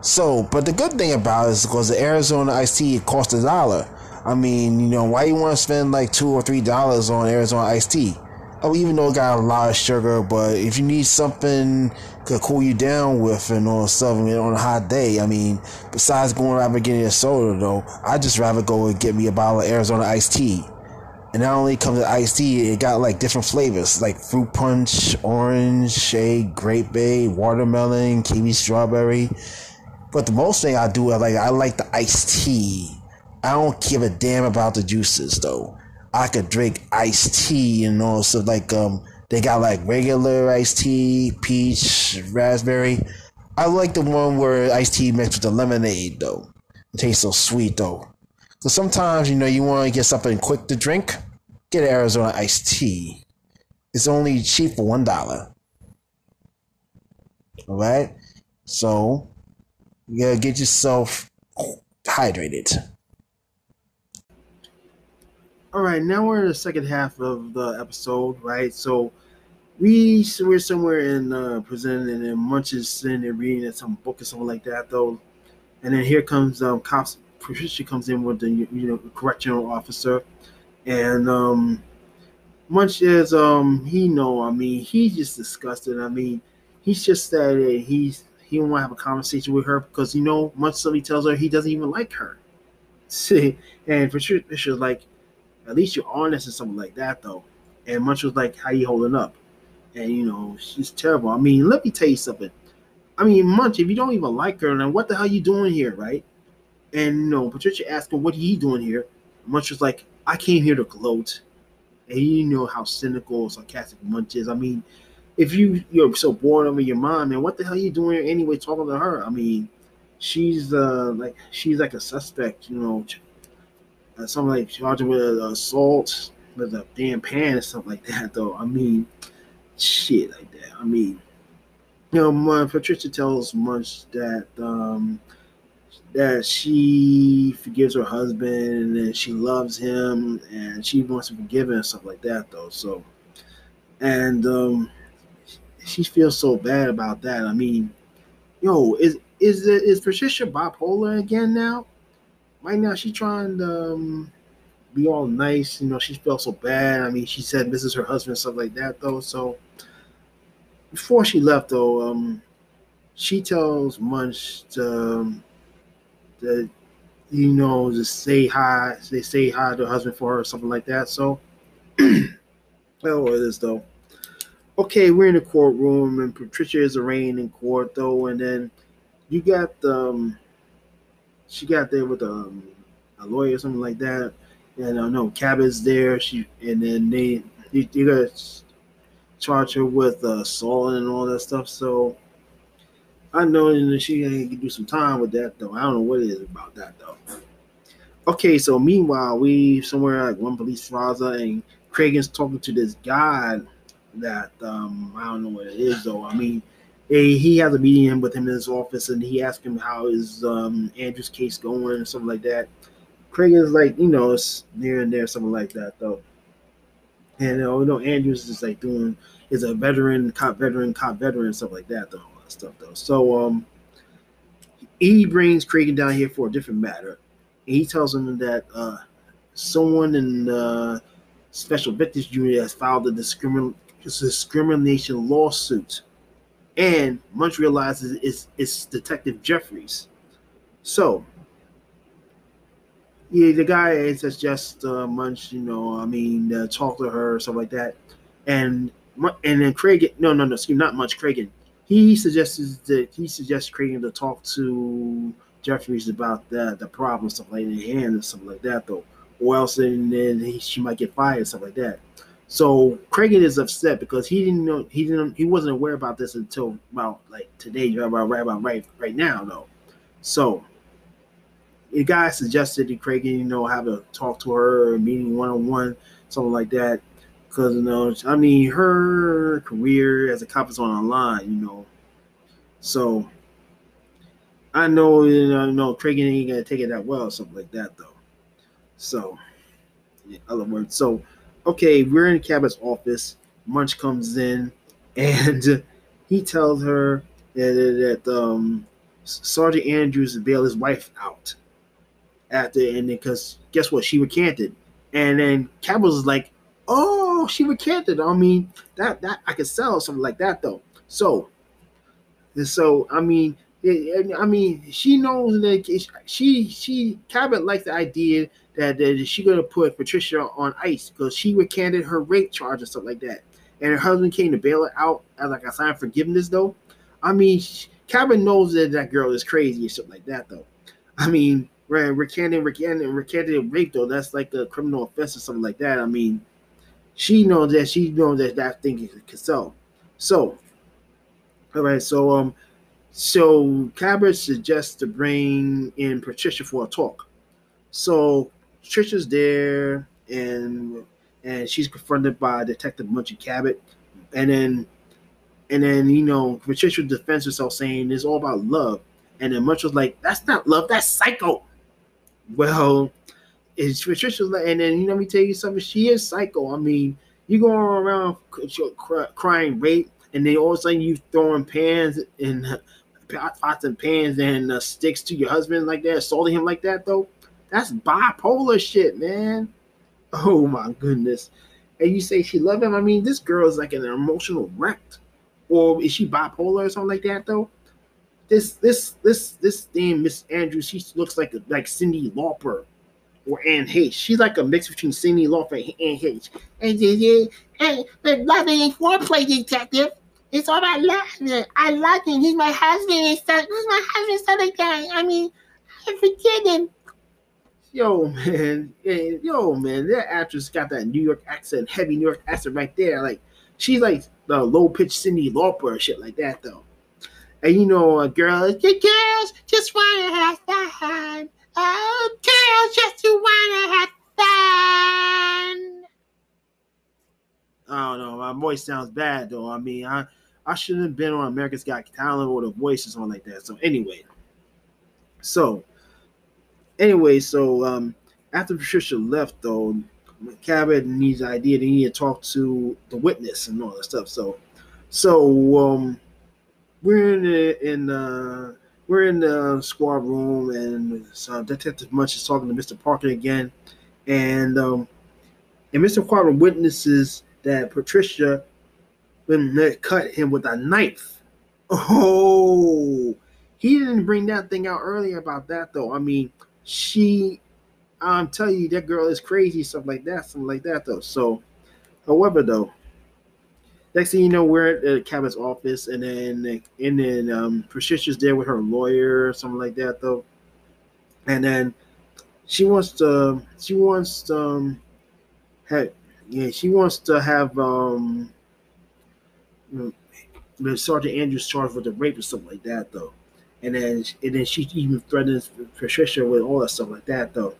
So, but the good thing about it is because the Arizona iced tea costs a dollar. I mean, you know, why you want to spend like two or three dollars on Arizona iced tea? Oh, even though it got a lot of sugar, but if you need something to cool you down with and all stuff on a hot day, I mean, besides going around and getting a soda though, I just rather go and get me a bottle of Arizona iced tea. And not only comes with iced tea, it got like different flavors like fruit punch, orange, shade, grape bay, watermelon, kiwi, strawberry. But the most thing I do, I like, I like the iced tea. I don't give a damn about the juices though. I could drink iced tea and all so like um they got like regular iced tea, peach, raspberry. I like the one where iced tea mixed with the lemonade though. It tastes so sweet though. So sometimes, you know, you want to get something quick to drink, get Arizona iced tea. It's only cheap for one dollar. All right, so you gotta get yourself hydrated. All right, now we're in the second half of the episode, right? So we we're somewhere in uh, prison, and then Munch is sitting there reading some book or something like that, though. And then here comes um, cops Patricia comes in with the you know correctional officer, and um, much as um he know, I mean, he's just disgusted. I mean, he's just that he's he don't want to have a conversation with her because you know much so he tells her he doesn't even like her. See, and Patricia's like, at least you're honest and something like that though. And Munch was like, "How you holding up?" And you know, she's terrible. I mean, let me tell you something. I mean, Munch, if you don't even like her, then what the hell you doing here, right? And no, Patricia asked him, "What are you doing here?" Munch was like, "I came here to gloat." And you know how cynical, sarcastic Munch is. I mean, if you you're so bored over your mom, man, what the hell are you doing here anyway? Talking to her. I mean, she's uh like she's like a suspect, you know, uh, something like charging with assault with a damn pan or something like that. Though I mean, shit like that. I mean, you know, Patricia tells Munch that um that she forgives her husband and she loves him and she wants to forgive him and stuff like that though. So and um she feels so bad about that. I mean, yo, is is is Patricia bipolar again now? Right now she's trying to um, be all nice, you know, she felt so bad. I mean, she said this is her husband and stuff like that though. So before she left though, um she tells Munch to um, that you know just say hi they say hi to her husband for her or something like that. So oh it is though. Okay we're in the courtroom and patricia is arraigned in court though and then you got um she got there with um, a lawyer or something like that and i know cabot's there. She and then they you, you gotta charge her with uh, assault and all that stuff. So I know that she can do some time with that though. I don't know what it is about that though. Okay, so meanwhile, we somewhere like one police plaza and Craig is talking to this guy that um I don't know what it is though. I mean, he has a meeting with him in his office and he asked him how his um Andrew's case going and something like that. Craig is like, you know, it's near and there, something like that though. And you know, Andrews is like doing is a veteran, cop veteran, cop veteran, stuff like that though stuff though. So um, he brings Cragen down here for a different matter. And he tells him that uh, someone in the Special Victims Unit has filed a discrimin- discrimination lawsuit, and Munch realizes it's, it's Detective Jeffries. So yeah, the guy is just uh, Munch, you know, I mean, uh, talk to her, stuff like that, and and then Craig, no, no, no, excuse not Munch, Cragen he suggests that he suggests Cragen to talk to Jeffries about the the problem stuff like hand and stuff like that though, or else and then he, she might get fired stuff like that. So Cragen is upset because he didn't know he didn't he wasn't aware about this until about like today, about right about right right now though. So the guy suggested that Cragen, you know, have a talk to her, meeting one on one, something like that because you know, I mean, her career as a cop is on the line, you know. So I know, you know, you know Craig ain't gonna take it that well, or something like that, though. So, in other words, so okay, we're in Cabot's office. Munch comes in, and he tells her that, that um, Sergeant Andrews bailed his wife out after, and because guess what, she recanted, and then Cabot was like, oh, she recanted. I mean, that that I could sell something like that though. So, and so I mean, it, I mean, she knows that she she Cabot likes the idea that, that she gonna put Patricia on ice because she recanted her rape charge and stuff like that, and her husband came to bail her out as like a sign of forgiveness though. I mean, Cabot knows that that girl is crazy or something like that though. I mean, Right, recanting, recanting, recanting rape though, that's like a criminal offense or something like that. I mean, she knows that she knows that that thing can sell. So, all right. So, um, so Cabot suggests to bring in Patricia for a talk. So Patricia's there, and and she's confronted by Detective Munchie Cabot, and then and then you know Patricia defends herself saying it's all about love, and then Munch was like, "That's not love, that's psycho." Well, is Patricia, and then you know, let me tell you something. She is psycho. I mean, you going around crying rape, and then all of a sudden you throwing pans and pots and pans and uh, sticks to your husband like that, assaulting him like that. Though that's bipolar shit, man. Oh my goodness. And you say she love him. I mean, this girl is like an emotional wreck, or is she bipolar or something like that? Though this this this this thing, Miss Andrews, she looks like like Cyndi Lauper or Anne Heche. She's like a mix between Cyndi Lauper and Anne Heche. And, and, and, and love ain't foreplay detective. It's all about love. I love him. He's my husband and stuff. He's my husband son guy. I mean, I forget him. Yo, man. Yo, man. That actress got that New York accent, heavy New York accent right there. Like, she's like the low pitched Cyndi Lauper or shit like that, though. And you know, a girl, the girls just want to have fun. Oh, girls just wanna have fun. I don't know. My voice sounds bad though. I mean, I I shouldn't have been on America's Got Talent or The Voice or something like that. So anyway, so anyway, so um, after Patricia left, though, Cabot needs an idea. They need to talk to the witness and all that stuff. So, so um, we're in the, in uh, we're in the squad room, and so Detective Munch is talking to Mr. Parker again, and um, and Mr. Parker witnesses that Patricia cut him with a knife. Oh, he didn't bring that thing out earlier about that though. I mean, she, I'm telling you, that girl is crazy, stuff like that, something like that though. So, however though, next thing you know, we're at the Cabot's office, and then and then um, Patricia's there with her lawyer, or something like that though, and then she wants to she wants to um, have yeah she wants to have um Sergeant Andrews charged with the rape or something like that, though. And then, and then she even threatens Patricia with all that stuff like that, though.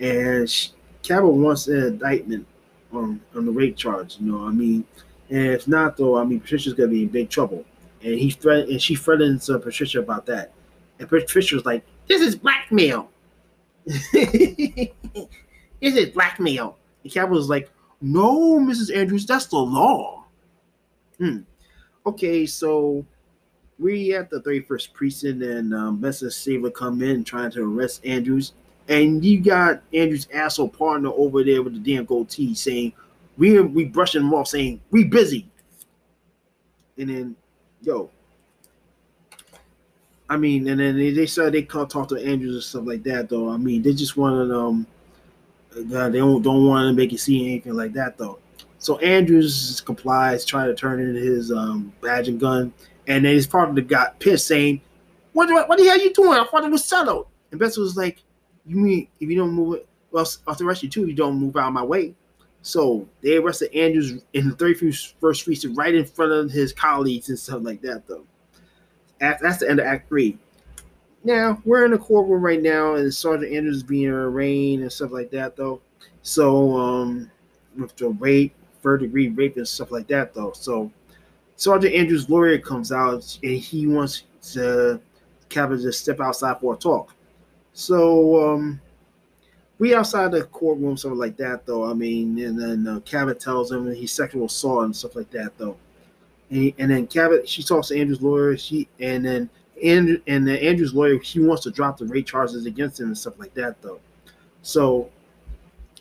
And she, Cabot wants an indictment on on the rape charge. You know, I mean, and if not, though, I mean, Patricia's gonna be in big trouble. And he threat and she threatens uh, Patricia about that. And Patricia's like, "This is blackmail. this is blackmail." And was like, "No, Mrs. Andrews, that's the law." Hmm. Okay, so we at the 31st precinct, and um, Benson Stabler come in trying to arrest Andrews, and you got Andrews' asshole partner over there with the damn goatee saying, "We we brushing him off, saying we busy," and then, yo. I mean, and then they, they said they can't talk to Andrews and stuff like that, though. I mean, they just want to, um, uh, they don't don't want to make it see anything like that, though. So Andrews complies, trying to turn in his um, badge and gun, and then his partner got pissed, saying, "What, what, what the hell are you doing? I thought it was settled." And Benson was like, "You mean if you don't move it, well, I'll arrest you too. You don't move out of my way." So they arrested Andrews in the 31st precinct right in front of his colleagues and stuff like that, though. That's the end of Act Three. Now we're in the courtroom right now, and Sergeant Andrews is being arraigned and stuff like that, though. So um, with the rape, third degree rape and stuff like that, though. So Sergeant Andrews' lawyer comes out and he wants to Cabot to step outside for a talk. So um, we outside the courtroom, something like that, though. I mean, and then uh, Cabot tells him he's sexual assault and stuff like that, though. And, he, and then Cabot, she talks to Andrew's lawyer. She and then Andrew and then Andrew's lawyer, she wants to drop the rape charges against him and stuff like that, though. So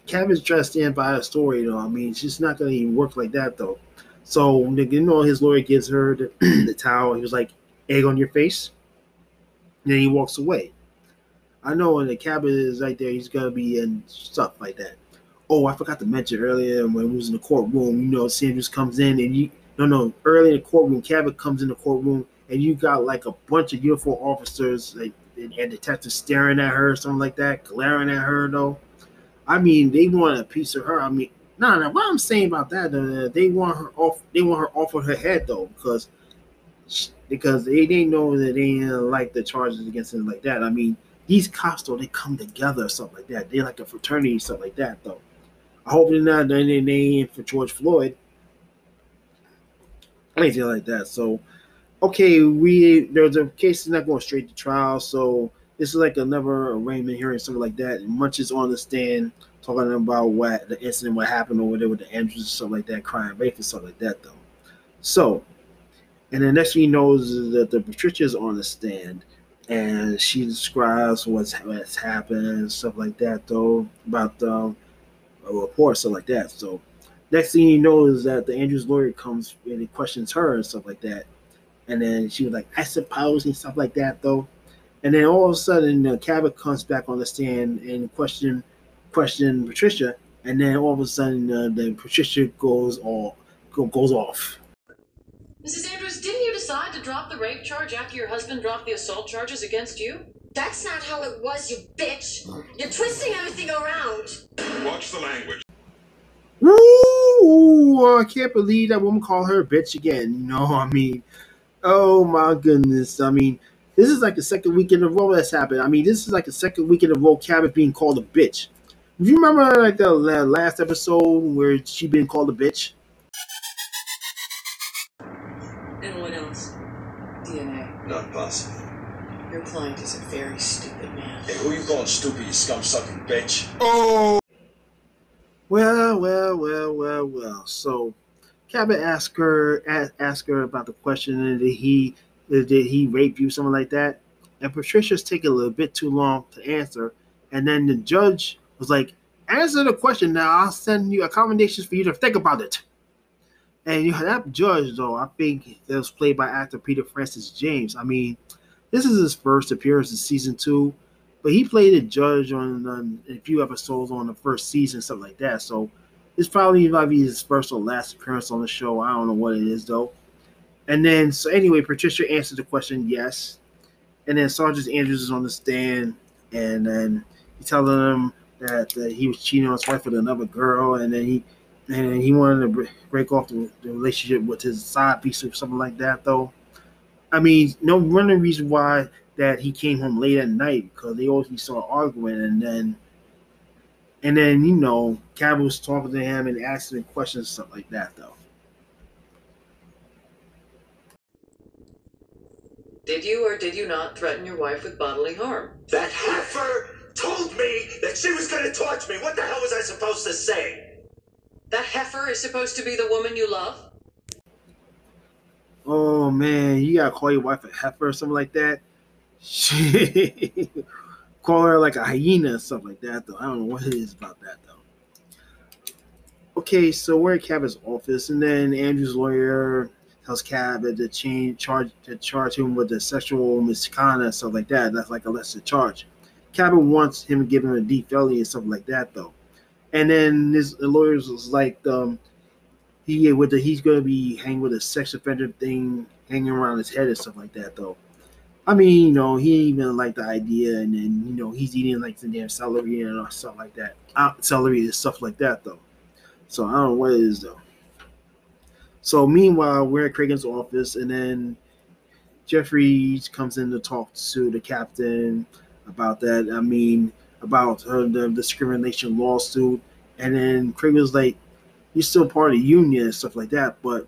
Cabot's trying to stand by her story, though. I mean, she's not going to even work like that, though. So, you know, his lawyer gives her the, the towel. He was like, egg on your face. And then he walks away. I know when the Cabot is right there, he's to be in stuff like that. Oh, I forgot to mention earlier when we was in the courtroom, you know, Sanders comes in and you, no, no, early in the courtroom, Cabot comes in the courtroom and you got like a bunch of uniform officers like, and, detectives staring at her, something like that, glaring at her, though. I mean, they want a piece of her. I mean, no, no. What I'm saying about that, uh, they want her off. They want her off of her head though, because because they they know that they didn't like the charges against him like that. I mean, these cops though they come together or something like that. They like a fraternity stuff like that though. I hope they're not doing anything for George Floyd, anything like that. So, okay, we there's a case is not going straight to trial, so this is like another arraignment hearing, something like that. And Munch is on the stand talking about what the incident, what happened over there with the Andrews and stuff like that, crying rape and stuff like that, though. So, and the next thing he knows is that the Patricia's on the stand and she describes what's what's happened and stuff like that, though, about the report, stuff like that. So, next thing you know is that the Andrews lawyer comes and he questions her and stuff like that. And then she was like, I suppose, and stuff like that, though. And then all of a sudden, uh, Cabot comes back on the stand and question question Patricia, and then all of a sudden, uh, the Patricia goes all go, goes off. Mrs. Andrews, didn't you decide to drop the rape charge after your husband dropped the assault charges against you? That's not how it was, you bitch. You're twisting everything around. Watch the language. Woo! I can't believe that woman called her a bitch again. You know, I mean, oh my goodness. I mean, this is like the second week in a row that's happened. I mean, this is like the second week in a row Cabot being called a bitch. Do you remember like the last episode where she been called a bitch? And what else? DNA. Not possible. Your client is a very stupid man. Hey, who you calling stupid, you scum sucking bitch? Oh, Well, well, well, well, well. So, Cabot asked her asked, asked her about the question, and did he did he rape you, something like that? And Patricia's taking a little bit too long to answer, and then the judge was like, "Answer the question now. I'll send you accommodations for you to think about it." And you know, that judge, though, I think that was played by actor Peter Francis James. I mean, this is his first appearance in season two, but he played a judge on, on a few episodes on the first season, stuff like that. So it's probably might be his first or last appearance on the show. I don't know what it is though. And then so anyway, Patricia answered the question yes. And then Sergeant Andrews is on the stand, and then he's telling him that, that he was cheating on his wife with another girl, and then he and he wanted to break off the, the relationship with his side piece or something like that. Though, I mean, no one of the reason why that he came home late at night because they always saw arguing, and then and then you know, Cabot was talking to him and asking him questions and stuff like that. Though, Did you or did you not threaten your wife with bodily harm? That heifer told me that she was gonna torch me. What the hell was I supposed to say? That heifer is supposed to be the woman you love? Oh man, you gotta call your wife a heifer or something like that. Call her like a hyena or something like that. Though I don't know what it is about that though. Okay, so we're at Cabot's office, and then Andrew's lawyer tells Cabot to change charge to charge him with the sexual misconduct and stuff like that. That's like a lesser charge. Cabot wants him to give him a deep felony and stuff like that though. And then his the lawyers was like, um, he the he's gonna be hanging with a sex offender thing hanging around his head and stuff like that though. I mean, you know, he even like the idea, and then you know he's eating like the damn celery and stuff like that, uh, celery and stuff like that though. So I don't know what it is though. So meanwhile, we're at Cragen's office, and then Jeffrey comes in to talk to the captain about that. I mean, about uh, the discrimination lawsuit, and then Craig was like, "You're still part of the union and stuff like that." But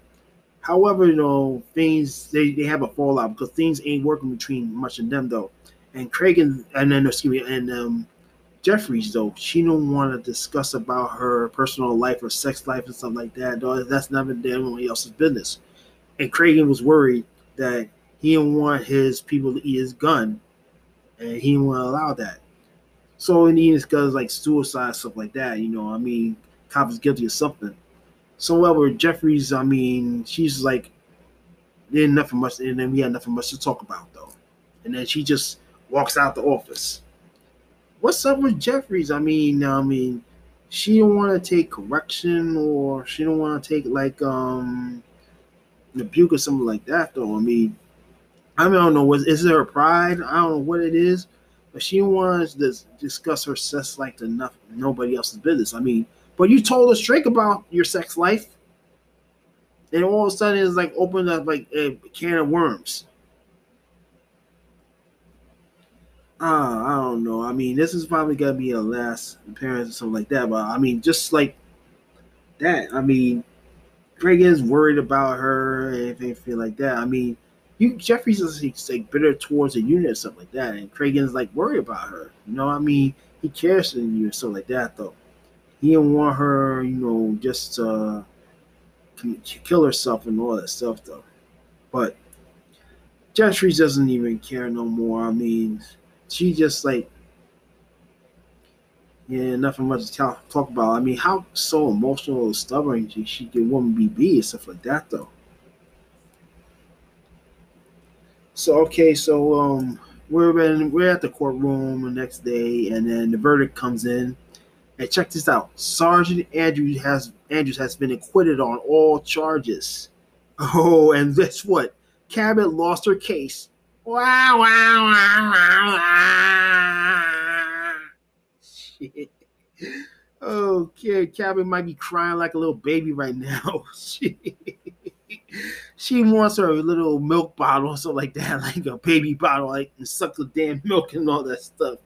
however, you know, things they, they have a fallout because things ain't working between much of them though. And Craig and and then excuse me, and um, Jeffries though, she don't want to discuss about her personal life or sex life and stuff like that. Though that's none of anybody else's business. And Craig was worried that he didn't want his people to eat his gun, and he didn't want to allow that. So in the end, like suicide stuff like that. You know, I mean, cop is guilty of something. So however, Jeffries, I mean, she's like, didn't nothing much, and then we had nothing much to talk about though. And then she just walks out the office. What's up with Jeffries? I mean, I mean, she don't want to take correction or she don't want to take like um rebuke or something like that though. I mean, I mean, I don't know. Was is it her pride? I don't know what it is, but she wants to discuss her sex life to nothing, nobody else's business. I mean, but you told us straight about your sex life, and all of a sudden it's like opened up like a can of worms. Uh, I don't know. I mean, this is probably gonna be a last appearance or something like that. But I mean, just like that. I mean, Greg is worried about her and anything like that. I mean, you Jeffries is like bitter towards the unit or something like that, and Cragen's like worried about her. You know, I mean, he cares for you and stuff like that. Though he didn't want her, you know, just uh, kill herself and all that stuff. Though, but Jeffries doesn't even care no more. I mean, she just like. Yeah, nothing much to talk, talk about. I mean, how so emotional and stubborn she, she can woman be be and stuff like that though. So okay, so um, we're in we're at the courtroom the next day, and then the verdict comes in. And check this out: Sergeant Andrews has Andrews has been acquitted on all charges. Oh, and guess what? Cabot lost her case. Wow! Wow! Wow! Wow! wow. Shit. Okay, Cabot might be crying like a little baby right now. she wants her little milk bottle or something like that, like a baby bottle, like and suck the damn milk and all that stuff.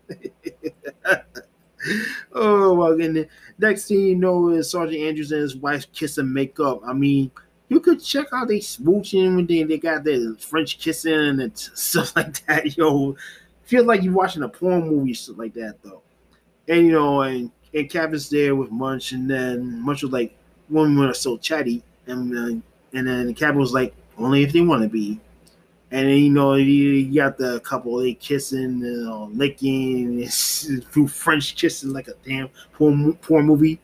oh my goodness. Next thing you know is Sergeant Andrews and his wife kiss and make up. I mean, you could check out they smooching when they, they got the French kissing and stuff like that. Yo, feel like you're watching a porn movie, stuff like that though. And you know, and and Kevin's there with Munch, and then Munch was like, "Women are so chatty," and then and then Kevin was like, "Only if they want to be." And then you know you got the couple they kissing, you know, licking, through French kissing like a damn poor porn movie.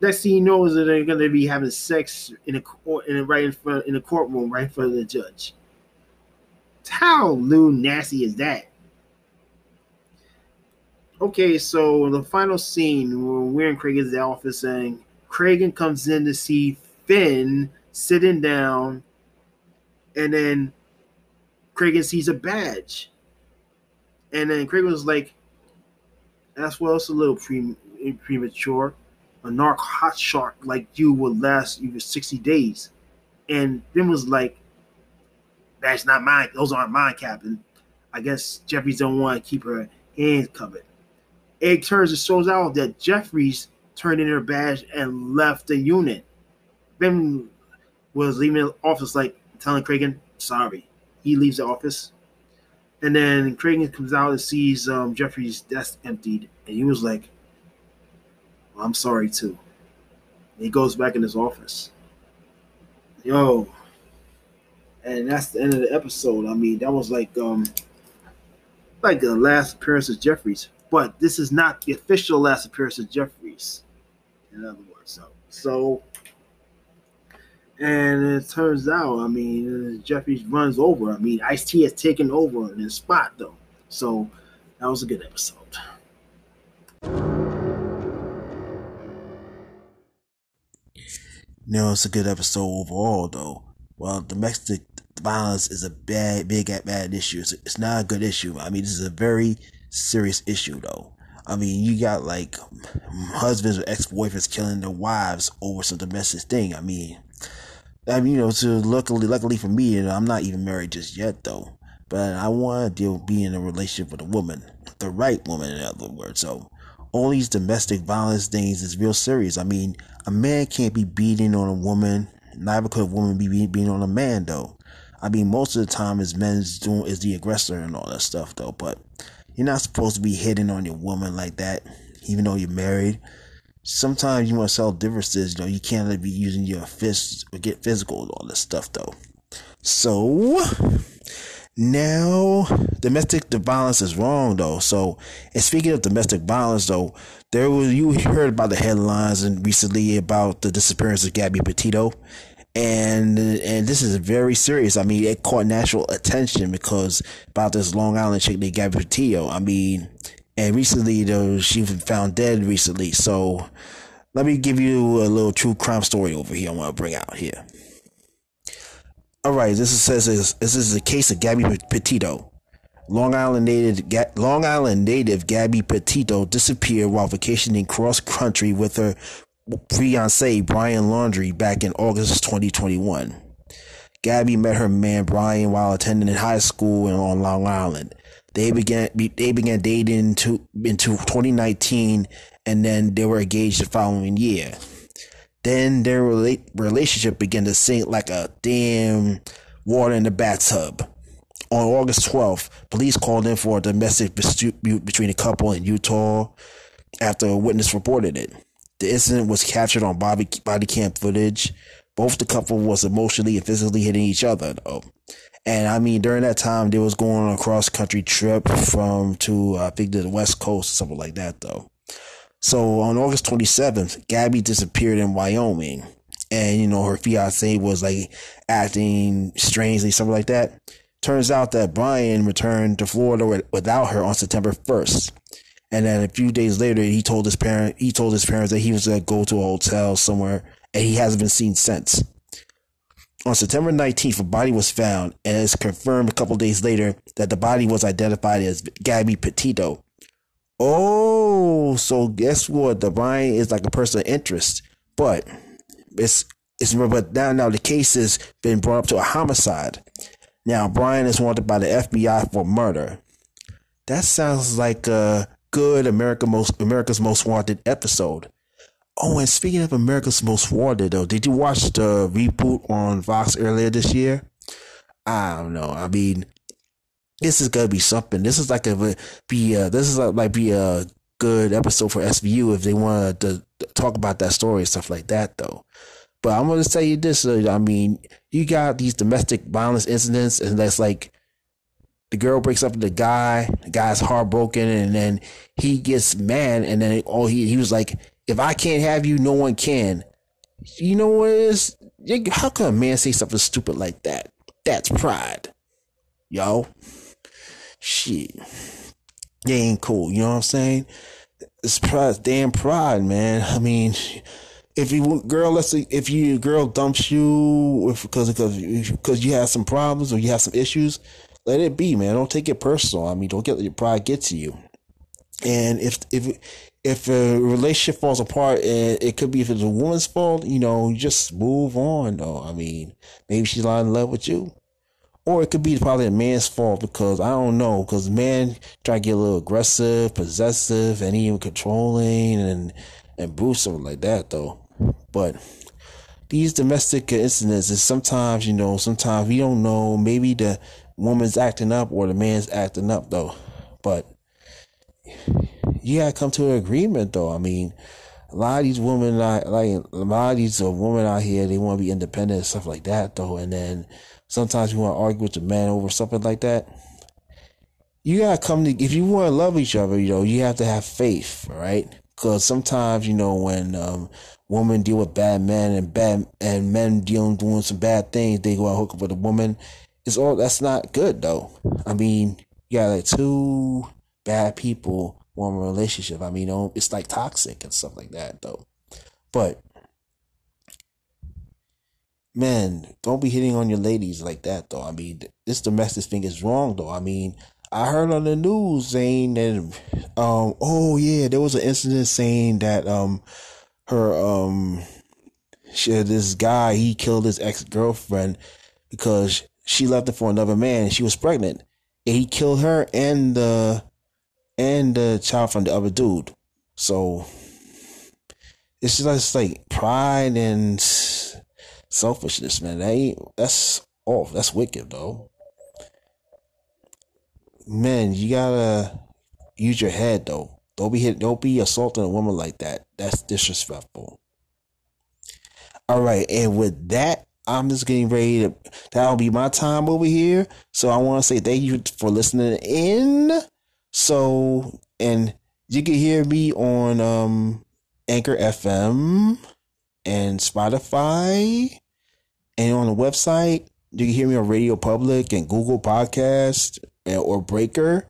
Next thing you know is that they're gonna be having sex in a court, in a, right in front in a courtroom, right in front of the judge. How new nasty is that? Okay, so the final scene where we're in Cragen's office and Cragen comes in to see Fin sitting down, and then Cragen sees a badge. And then Cragen was like, that's well, it's a little pre- premature. A narc hot shark like you will last even 60 days. And then was like, that's not mine. Those aren't mine, Captain. I guess Jeffries don't want to keep her hands covered. It turns it shows out that Jeffries turned in her badge and left the unit. Ben was leaving the office like telling Cragen, sorry. He leaves the office. And then Cragen comes out and sees um, Jeffries' desk emptied. And he was like, well, I'm sorry too. And he goes back in his office. Yo. And that's the end of the episode. I mean, that was like um like the last appearance of Jeffries but this is not the official last appearance of Jeffries. In other words, so so, and it turns out, I mean, Jeffries runs over. I mean, Ice T has taken over in his spot though, so that was a good episode. No, it's a good episode overall, though. Well, domestic violence is a bad, big, bad issue. It's, it's not a good issue. I mean, this is a very serious issue though. I mean, you got like husbands or ex boyfriends killing their wives over some domestic thing. I mean, I mean, you know, so luckily, luckily for me, you know, I'm not even married just yet though. But I want to be in a relationship with a woman, the right woman, in other words. So all these domestic violence things is real serious. I mean, a man can't be beating on a woman. Neither could a woman be beating on a man though. I mean, most of the time, is men's doing is the aggressor and all that stuff though. But you're not supposed to be hitting on your woman like that, even though you're married. Sometimes you want to solve differences, you know, you can't be using your fists or get physical and all this stuff though. So now domestic violence is wrong though. So and speaking of domestic violence though, there was you heard about the headlines and recently about the disappearance of Gabby Petito and and this is very serious. I mean, it caught national attention because about this Long Island chick named Gabby Petito. I mean, and recently though she was found dead recently. So let me give you a little true crime story over here. I want to bring out here. All right, this is, says this is a case of Gabby Petito. Long Island native Long Island native Gabby Petito disappeared while vacationing cross country with her fiance Brian Laundrie back in August 2021. Gabby met her man Brian while attending high school on Long Island. They began they began dating into into 2019, and then they were engaged the following year. Then their rela- relationship began to sink like a damn water in the bathtub. On August 12th, police called in for a domestic dispute between a couple in Utah after a witness reported it. The incident was captured on body, body cam footage. Both the couple was emotionally and physically hitting each other though. And I mean, during that time, they was going on a cross country trip from to I think to the West Coast or something like that though. So on August 27th, Gabby disappeared in Wyoming, and you know her fiance was like acting strangely, something like that. Turns out that Brian returned to Florida without her on September 1st. And then a few days later, he told his parent, he told his parents that he was going to go to a hotel somewhere and he hasn't been seen since. On September 19th, a body was found and it's confirmed a couple days later that the body was identified as Gabby Petito. Oh, so guess what? The Brian is like a person of interest, but it's it's but now now the case has been brought up to a homicide. Now Brian is wanted by the FBI for murder. That sounds like a good America most America's Most Wanted episode. Oh, and speaking of America's Most Wanted, though, did you watch the reboot on Fox earlier this year? I don't know. I mean, this is gonna be something. This is like a be a, this is like be a good episode for SVU if they want to talk about that story and stuff like that, though. But I'm gonna tell you this: uh, I mean, you got these domestic violence incidents, and that's like the girl breaks up with the guy, the guy's heartbroken, and then he gets mad, and then oh, he he was like, "If I can't have you, no one can." You know what it is? How can a man say something stupid like that? That's pride, yo. Shit, they ain't cool. You know what I'm saying? It's pride, damn pride, man. I mean if you girl, let's say if you girl dumps you because because because you have some problems or you have some issues, let it be, man. Don't take it personal. I mean, don't get your pride get to you. And if if if a relationship falls apart, and it could be if it's a woman's fault, you know, just move on. Though I mean, maybe she's not in love with you, or it could be probably a man's fault because I don't know because man try to get a little aggressive, possessive, and even controlling and and bruce something like that though. But these domestic incidents is sometimes, you know, sometimes we don't know. Maybe the woman's acting up or the man's acting up though. But you gotta come to an agreement though. I mean, a lot of these women, like, a lot of these uh, women out here, they want to be independent and stuff like that though. And then sometimes you want to argue with the man over something like that. You gotta come to if you want to love each other, you know, you have to have faith, right? Because sometimes, you know, when um, women deal with bad men and bad and men dealing doing some bad things, they go out hook up with a woman. It's all that's not good though. I mean, you got like two bad people a relationship. I mean, it's like toxic and stuff like that though. But man, don't be hitting on your ladies like that though. I mean, this domestic thing is wrong though. I mean, I heard on the news saying that, um, oh yeah, there was an incident saying that, um, her, um, she, this guy, he killed his ex girlfriend because she left him for another man and she was pregnant. And he killed her and the, and the child from the other dude. So it's just like pride and selfishness, man. That ain't, that's off. That's wicked though man, you gotta use your head though. Don't be hit. Don't be assaulting a woman like that. That's disrespectful. All right, and with that, I'm just getting ready to. That'll be my time over here. So I want to say thank you for listening in. So and you can hear me on um Anchor FM and Spotify and on the website. You can hear me on Radio Public and Google Podcast or Breaker.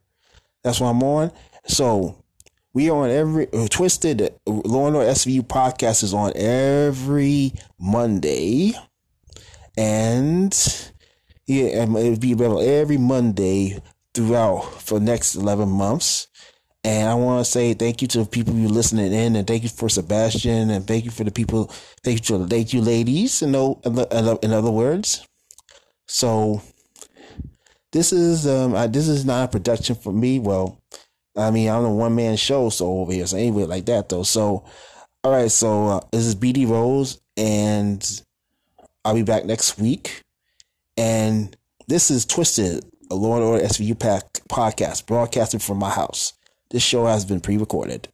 That's what I'm on. So we are on every uh, Twisted Law and Order SVU podcast is on every Monday, and yeah, it'll be available every Monday throughout for next eleven months. And I want to say thank you to the people you listening in, and thank you for Sebastian, and thank you for the people. Thank you thank you, ladies. In, in other words, so this is um I, this is not a production for me. Well, I mean I'm a one man show, so over here, so anyway, like that though. So, all right, so uh, this is BD Rose, and I'll be back next week. And this is Twisted, a Law and Order SVU pack podcast, broadcasted from my house. This show has been pre recorded.